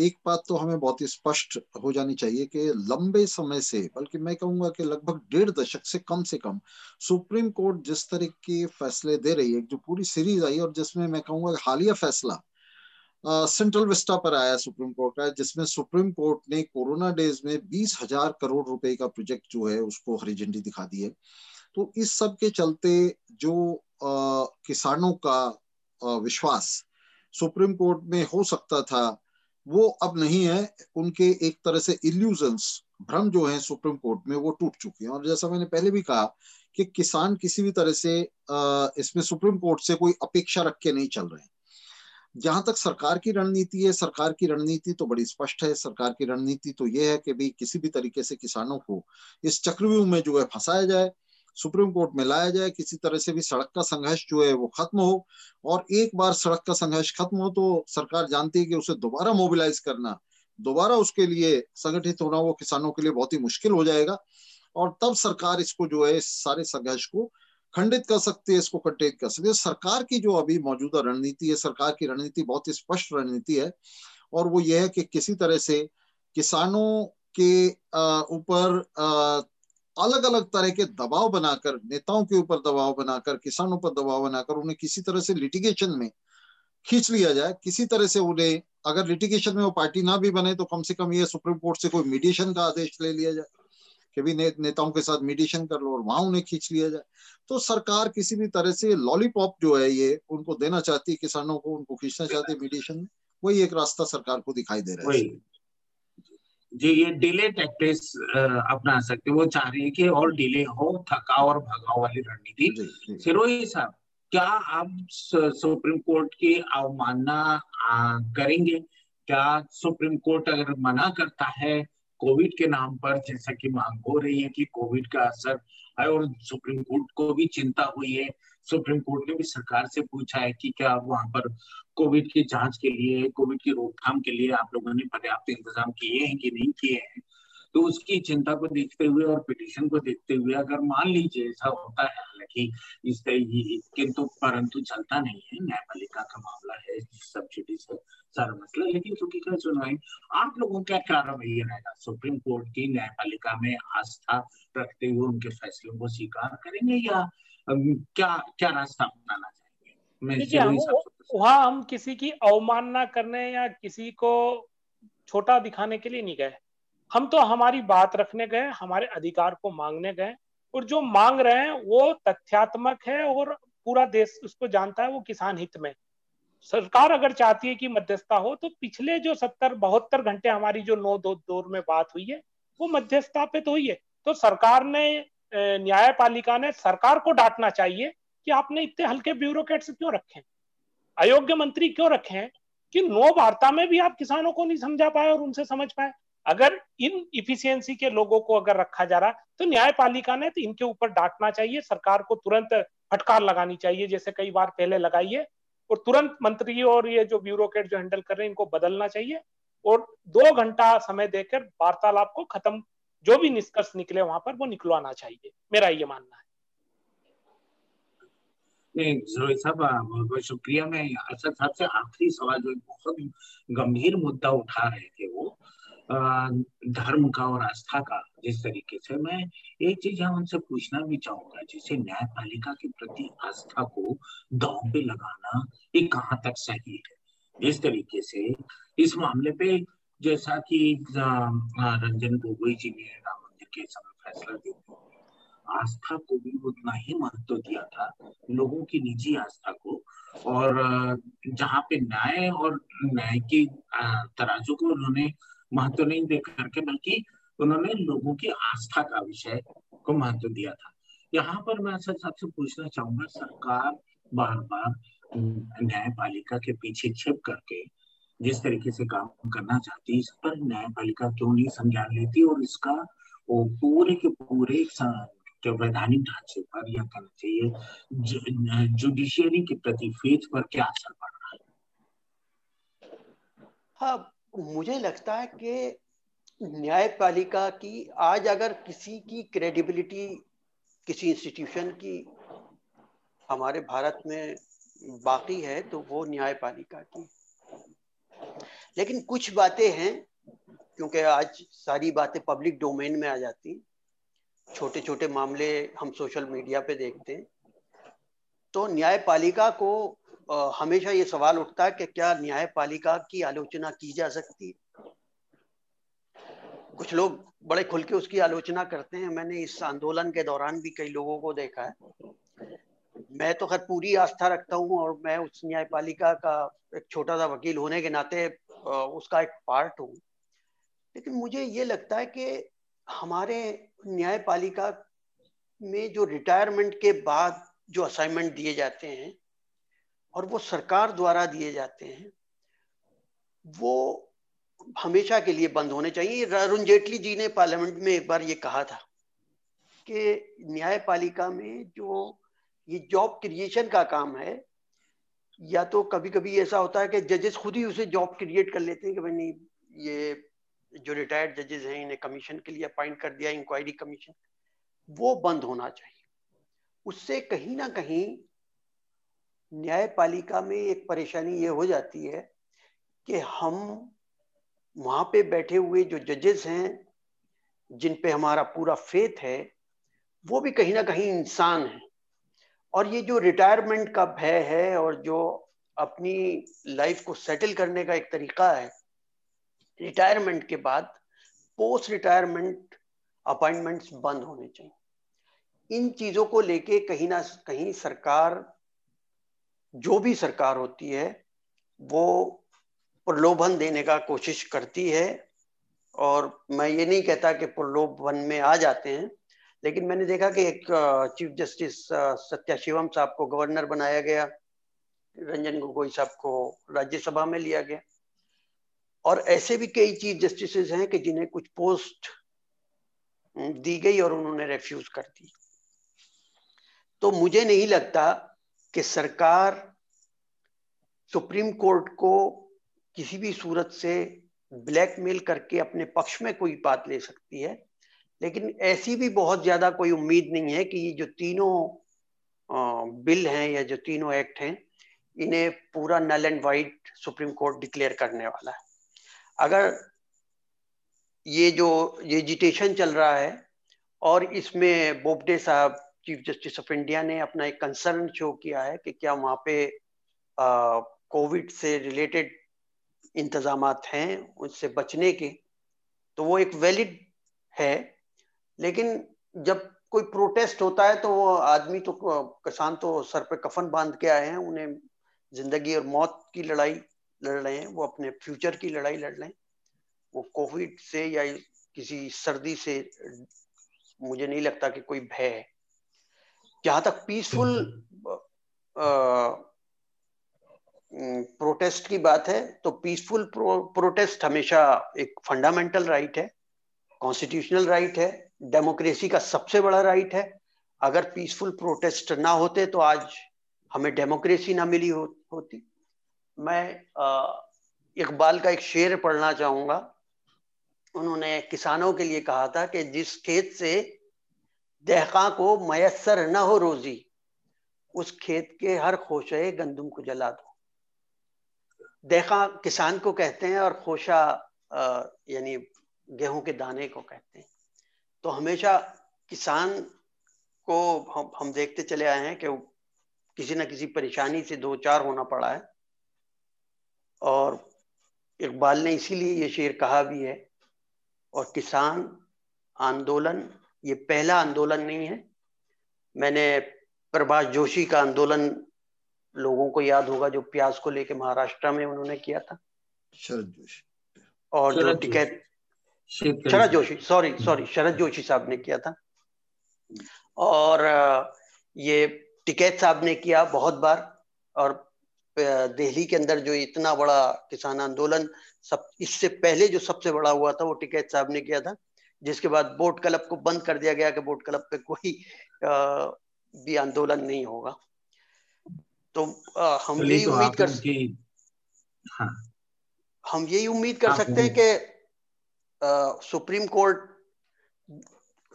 एक बात तो हमें बहुत ही स्पष्ट हो जानी चाहिए कि लंबे समय से बल्कि मैं कहूँगा कि लगभग डेढ़ दशक से कम से कम सुप्रीम कोर्ट जिस तरह के फैसले दे रही है जो पूरी सीरीज़ आई और जिसमें मैं कहूँगा हालिया फैसला सेंट्रल विस्टा पर आया सुप्रीम कोर्ट का जिसमें सुप्रीम कोर्ट ने कोरोना डेज़ में बीस हज़ार करोड़ रुपए का प्रोजेक्ट जो है उसको हरी झंडी दिखा दी है। तो इस सब के चलते जो आ, किसानों का आ, विश्वास सुप्रीम कोर्ट में हो सकता था वो अब नहीं है। उनके एक तरह से इल्यूजन्स भ्रम जो है सुप्रीम कोर्ट में वो टूट चुके हैं। और जैसा मैंने पहले भी कहा कि किसान किसी भी तरह से इसमें सुप्रीम कोर्ट से कोई अपेक्षा रख के नहीं चल रहे हैं। जहाँ तक सरकार की रणनीति है, सरकार की रणनीति तो बड़ी स्पष्ट है, सरकार की रणनीति तो ये है कि भाई किसी भी तरीके से किसानों को इस चक्रव्यूह में जो है फंसाया जाए, सुप्रीम कोर्ट में लाया जाए, किसी तरह से भी सड़क का संघर्ष जो है वो खत्म हो और एक बार सड़क का संघर्ष खत्म हो तो सरकार जानती है कि उसे दोबारा मोबिलाइज करना, दोबारा उसके लिए संगठित होना वो किसानों के लिए बहुत ही मुश्किल हो जाएगा और तब सरकार इसको जो है सारे संघर्ष को खंडित कर सकती है, इसको कंटेन कर सकती है। सरकार की जो अभी मौजूदा रणनीति है, सरकार की रणनीति बहुत ही स्पष्ट रणनीति है और वो ये है कि किसी तरह से किसानों के ऊपर अलग अलग तरह के दबाव बनाकर, नेताओं के ऊपर दबाव बनाकर, किसानों पर दबाव बनाकर उन्हें किसी तरह से लिटिगेशन में खींच लिया जाए, किसी तरह से उन्हें, अगर लिटिगेशन में वो पार्टी ना भी बने तो कम से कम ये सुप्रीम कोर्ट से कोई मीडिएशन का आदेश ले लिया जाए। कि भी ने, नेताओं के साथ मीडिएशन कर लो और वहाँ उन्हें खींच लिया जाए। तो सरकार किसी भी तरह से लॉलीपॉप जो है ये उनको देना चाहती है किसानों को उनको खींचना चाहती है मीडिएशन में वही एक रास्ता सरकार को दिखाई दे रहा है। जी ये डिले टैक्टिस अपना सकते वो चाह रही है कि और डिले हो थका और भगाव वाली रणनीति। सिरोही साहब क्या आप सुप्रीम कोर्ट की अवमानना करेंगे? क्या सुप्रीम कोर्ट अगर मना करता है कोविड के नाम पर जैसा कि मांग हो रही है कि कोविड का असर है और सुप्रीम कोर्ट को भी चिंता हुई है। सुप्रीम कोर्ट ने भी सरकार से पूछा है कि क्या वहाँ पर कोविड की जाँच के लिए, कोविड की रोकथाम के लिए आप लोगों ने पर्याप्त इंतज़ाम किए हैं कि नहीं किए हैं? तो उसकी चिंता को देखते हुए और पिटिशन को देखते हुए अगर मान लीजिए ऐसा होता है, हालाँकि इस किंतु परंतु चलता नहीं है। न्यायपालिका का मामला है सब्सिडी से सारा मसला लेकिन चूँकि क्या सुनाई आप लोगों का क्या रवैया रहेगा सुप्रीम कोर्ट की न्यायपालिका में आस्था रखते हुए उनके फैसलों को स्वीकार करेंगे या क्या क्या रास्ता अपनाना चाहेंगे? वहाँ हम किसी की अवमानना करने या किसी को छोटा दिखाने के लिए नहीं गए। हम तो हमारी बात रखने गए हमारे अधिकार को मांगने गए और जो मांग रहे हैं वो तथ्यात्मक है और पूरा देश उसको जानता है वो किसान हित में सरकार अगर चाहती है कि मध्यस्थता हो तो पिछले जो सत्तर, बहत्तर घंटे हमारी जो नौ दो, दौर में बात हुई है, वो मध्यस्थता पे तो हुई है। तो सरकार ने न्यायपालिका ने सरकार को डांटना चाहिए कि आपने इतने हल्के ब्यूरोक्रेट्स क्यों रखे हैं? अयोग्य मंत्री क्यों रखे हैं? कि नौ वार्ता में भी आप किसानों को नहीं समझा पाए और उनसे समझ पाए। अगर इन इफिशियंसी के लोगों को अगर रखा जा रहा तो न्यायपालिका ने तो इनके ऊपर डांटना चाहिए, सरकार को तुरंत फटकार लगानी चाहिए, जैसे कई बार पहले लगाई है। और तुरंत मंत्री और ये जो ब्यूरोक्रेट जो हैंडल कर रहे हैं, इनको बदलना चाहिए और दो घंटा समय देकर वार्तालाप को खत्म, जो भी निष्कर्ष निकले वहाँ पर, वो निकलवाना चाहिए। मेरा ये मानना है। साहब, बहुत शुक्रिया। मैं असद साहब से आखिरी सवाल जो बहुत गंभीर मुद्दा उठा रहे थे वो। धर्म का और आस्था का। जिस तरीके से मैं एक चीज़ यहाँ उनसे पूछना भी चाहूँगा, जैसे न्यायपालिका के प्रति आस्था को दाव पे लगाना ये कहाँ तक सही है? इस तरीके से इस मामले पे जैसा कि रंजन गोगोई जी ने राम मंदिर के समय फैसला दिया। आस्था को भी उतना ही महत्व दिया था लोगों की निजी आस्था को। और जहाँ पे न्याय और न्याय की तराजू को उन्होंने महत्व नहीं दे करके बल्कि उन्होंने लोगों की आस्था का विषय को महत्व दिया था। यहाँ पर मैं सच आपसे पूछना चाहूँगा, सरकार बार बार न्यायपालिका के पीछे छिप करके जिस तरीके से काम करना चाहती है, इस पर न्यायपालिका क्यों नहीं संज्ञान लेती और इसका वो पूरे के पूरे जो वैधानिक ढांचे पर या कहना चाहिए जुडिशियरी के प्रति फेथ पर क्या असर पड़ रहा है? हाँ मुझे लगता है कि न्यायपालिका की, आज अगर किसी की क्रेडिबिलिटी किसी इंस्टीट्यूशन की हमारे भारत में बाकी है तो वो न्यायपालिका की लेकिन कुछ बातें हैं, क्योंकि आज सारी बातें पब्लिक डोमेन में आ जाती छोटे छोटे मामले हम सोशल मीडिया पे देखते हैं। तो न्यायपालिका को हमेशा ये सवाल उठता है कि क्या न्यायपालिका की आलोचना की जा सकती है? कुछ लोग बड़े खुल के उसकी आलोचना करते हैं। मैंने इस आंदोलन के दौरान भी कई लोगों को देखा है। मैं तो खैर पूरी आस्था रखता हूँ और मैं उस न्यायपालिका का एक छोटा सा वकील होने के नाते उसका एक पार्ट हूँ। लेकिन मुझे ये लगता है कि हमारे न्यायपालिका में जो रिटायरमेंट के बाद जो असाइनमेंट दिए जाते हैं और वो सरकार द्वारा दिए जाते हैं, वो हमेशा के लिए बंद होने चाहिए। अरुण जेटली जी ने पार्लियामेंट में एक बार ये कहा था कि न्यायपालिका में जो ये जॉब क्रिएशन का काम है, या तो कभी कभी ऐसा होता है कि जजेस खुद ही उसे जॉब क्रिएट कर लेते हैं कि भाई नहीं, ये जो रिटायर्ड जजेस हैं, इन्हें कमीशन के लिए अपॉइंट कर दिया इंक्वायरी कमीशन वो बंद होना चाहिए। उससे कहीं ना कहीं न्यायपालिका में एक परेशानी ये हो जाती है कि हम वहाँ पे बैठे हुए जो जजेस हैं, जिन पे हमारा पूरा फेथ है, वो भी कहीं ना कहीं इंसान है। और ये जो रिटायरमेंट का भय है और जो अपनी लाइफ को सेटल करने का एक तरीका है रिटायरमेंट के बाद पोस्ट रिटायरमेंट अपॉइंटमेंट्स बंद होने चाहिए। इन चीज़ों को लेके कहीं ना कहीं सरकार जो भी सरकार होती है, वो प्रलोभन देने का कोशिश करती है। और मैं ये नहीं कहता कि प्रलोभन में आ जाते हैं, लेकिन मैंने देखा कि एक चीफ जस्टिस सत्या शिवम साहब को गवर्नर बनाया गया, रंजन गोगोई साहब को राज्यसभा में लिया गया। और ऐसे भी कई चीफ जस्टिस हैं कि जिन्हें कुछ पोस्ट दी गई और उन्होंने रेफ्यूज कर दी। तो मुझे नहीं लगता कि सरकार सुप्रीम कोर्ट को किसी भी सूरत से ब्लैकमेल करके अपने पक्ष में कोई बात ले सकती है, लेकिन ऐसी भी बहुत ज़्यादा कोई उम्मीद नहीं है कि ये जो तीनों बिल हैं या जो तीनों एक्ट हैं, इन्हें पूरा null and void supreme court declare करने वाला है। अगर ये जो एजिटेशन चल रहा है और इसमें बोबडे साहब चीफ जस्टिस ऑफ़ इंडिया ने अपना एक कंसर्न शो किया है कि क्या वहाँ पे कोविड से रिलेटेड इंतज़ाम हैं उससे बचने के। तो वो एक वैलिड है, लेकिन जब कोई प्रोटेस्ट होता है तो वो आदमी तो किसान तो सर पे कफन बाँध के आए हैं, उन्हें ज़िंदगी और मौत की लड़ाई लड़ रहे हैं, वो अपने फ्यूचर की लड़ाई लड़ रहे हैं। वो कोविड से या किसी सर्दी से, मुझे नहीं लगता कि कोई भय है। जहाँ तक पीसफुल प्रोटेस्ट की बात है तो पीसफुल प्रो, प्रोटेस्ट हमेशा एक फंडामेंटल राइट है कॉन्स्टिट्यूशनल राइट है डेमोक्रेसी का सबसे बड़ा राइट है। अगर पीसफुल प्रोटेस्ट ना होते तो आज हमें डेमोक्रेसी ना मिली हो, होती। मैं इकबाल का एक शेर पढ़ना चाहूँगा। उन्होंने किसानों के लिए कहा था कि जिस खेत से दहका को मयसर न हो रोजी, उस खेत के हर खोशे गंदुम को जला दो। देखा किसान को कहते हैं और खोशा यानी गेहूँ के दाने को कहते हैं। तो हमेशा किसान को हम हम देखते चले आए हैं कि किसी ना किसी परेशानी से दो चार होना पड़ा है। और इकबाल ने इसीलिए ये शेर कहा भी है, और किसान आंदोलन ये पहला आंदोलन नहीं है। मैंने प्रभाष जोशी का आंदोलन लोगों को याद होगा जो प्याज को लेके महाराष्ट्र में उन्होंने किया था। शरद जोशी। और जो टिकैत शरद जोशी। सॉरी सॉरी शरद जोशी साहब ने किया था। और ये टिकैत साहब ने किया बहुत बार। और दिल्ली के अंदर जो इतना बड़ा किसान आंदोलन सब इससे पहले जो सबसे बड़ा हुआ था वो टिकैत साहब ने किया था। जिसके बाद बोट क्लब को बंद कर दिया गया कि बोट क्लब पे कोई आ, भी आंदोलन नहीं होगा तो आ, हम यही तो उम्मीद कर हाँ। हम यही उम्मीद कर सकते हैं कि सुप्रीम कोर्ट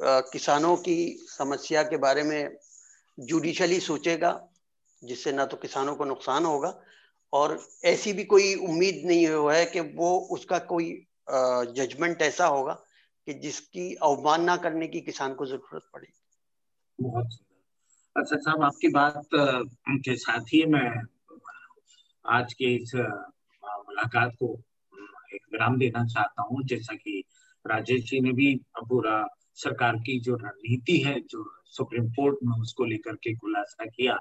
आ, किसानों की समस्या के बारे में जुडिशली सोचेगा जिससे ना तो किसानों को नुकसान होगा और ऐसी भी कोई उम्मीद नहीं हुआ है कि वो उसका कोई जजमेंट ऐसा होगा कि जिसकी अवमानना करने की किसान को ज़रूरत पड़ेगी बहुत सुंदर। अच्छा साहब, आपकी बात के साथ ही मैं, आज के इस मुलाकात को एक विराम देना चाहता हूँ। जैसा कि राजेश जी ने भी पूरा सरकार की जो रणनीति है, जो सुप्रीम कोर्ट में उसको लेकर के खुलासा किया,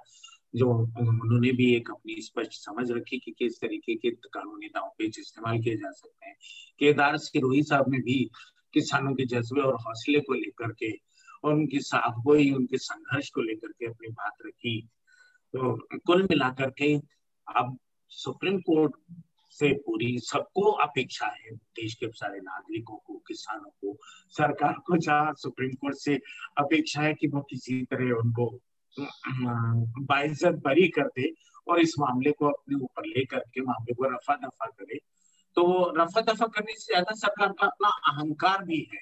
जो उन्होंने भी एक अपनी स्पष्ट समझ रखी कि किस तरीके के कानूनी दावपेच इस्तेमाल किए जा सकते हैं। केदार सिरोही साहब ने भी किसानों के जज्बे और हौसले को लेकर के और उनकी साफगोई उनके संघर्ष को लेकर के अपनी बात रखी। तो कुल मिलाकर के अब सुप्रीम कोर्ट से पूरी सबको अपेक्षा है, देश के सारे नागरिकों को, किसानों को, सरकार को जहाँ सुप्रीम कोर्ट से अपेक्षा है कि वो किसी तरह उनको बाइज्जत बरी कर दे और इस मामले को अपने ऊपर लेकर के मामले को रफा दफ़ा करे। तो रफा दफ़ा करने से ज़्यादा सरकार का अपना अहंकार भी है।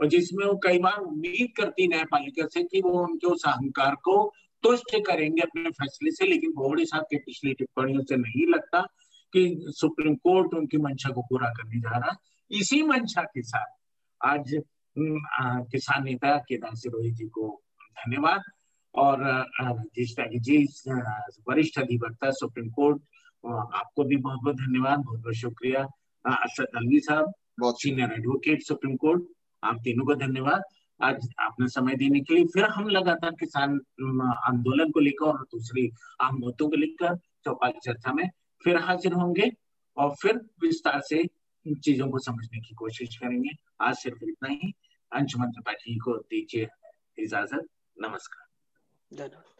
और जिसमें वो कई बार उम्मीद करती न्यायपालिका से कि वो उनके उस अहंकार को तुष्ट करेंगे अपने फैसले से, लेकिन बोहड़े साहब के पिछली टिप्पणियों से नहीं लगता कि सुप्रीम कोर्ट उनकी मंशा को पूरा करने जा रहा। इसी मंशा के साथ आज किसान नेता केदार सिरोही जी को धन्यवाद। और राजेश त्यागी जी वरिष्ठ अधिवक्ता सुप्रीम कोर्ट आपको भी बहुत बहुत धन्यवाद बहुत बहुत शुक्रिया। अरशद अलवी साहब बहुत सीनियर एडवोकेट सुप्रीम कोर्ट आप तीनों को धन्यवाद। आज आपने समय देने के लिए फिर हम लगातार किसान आंदोलन को लेकर और दूसरी आम मुद्दों को लेकर चौपाल चर्चा में फिर हाजिर होंगे और फिर विस्तार से चीज़ों को समझने की कोशिश करेंगे। आज सिर्फ़ इतना ही। अंशुमन त्रिपाठी को दीजिए इजाज़त। नमस्कार। धन्यवाद।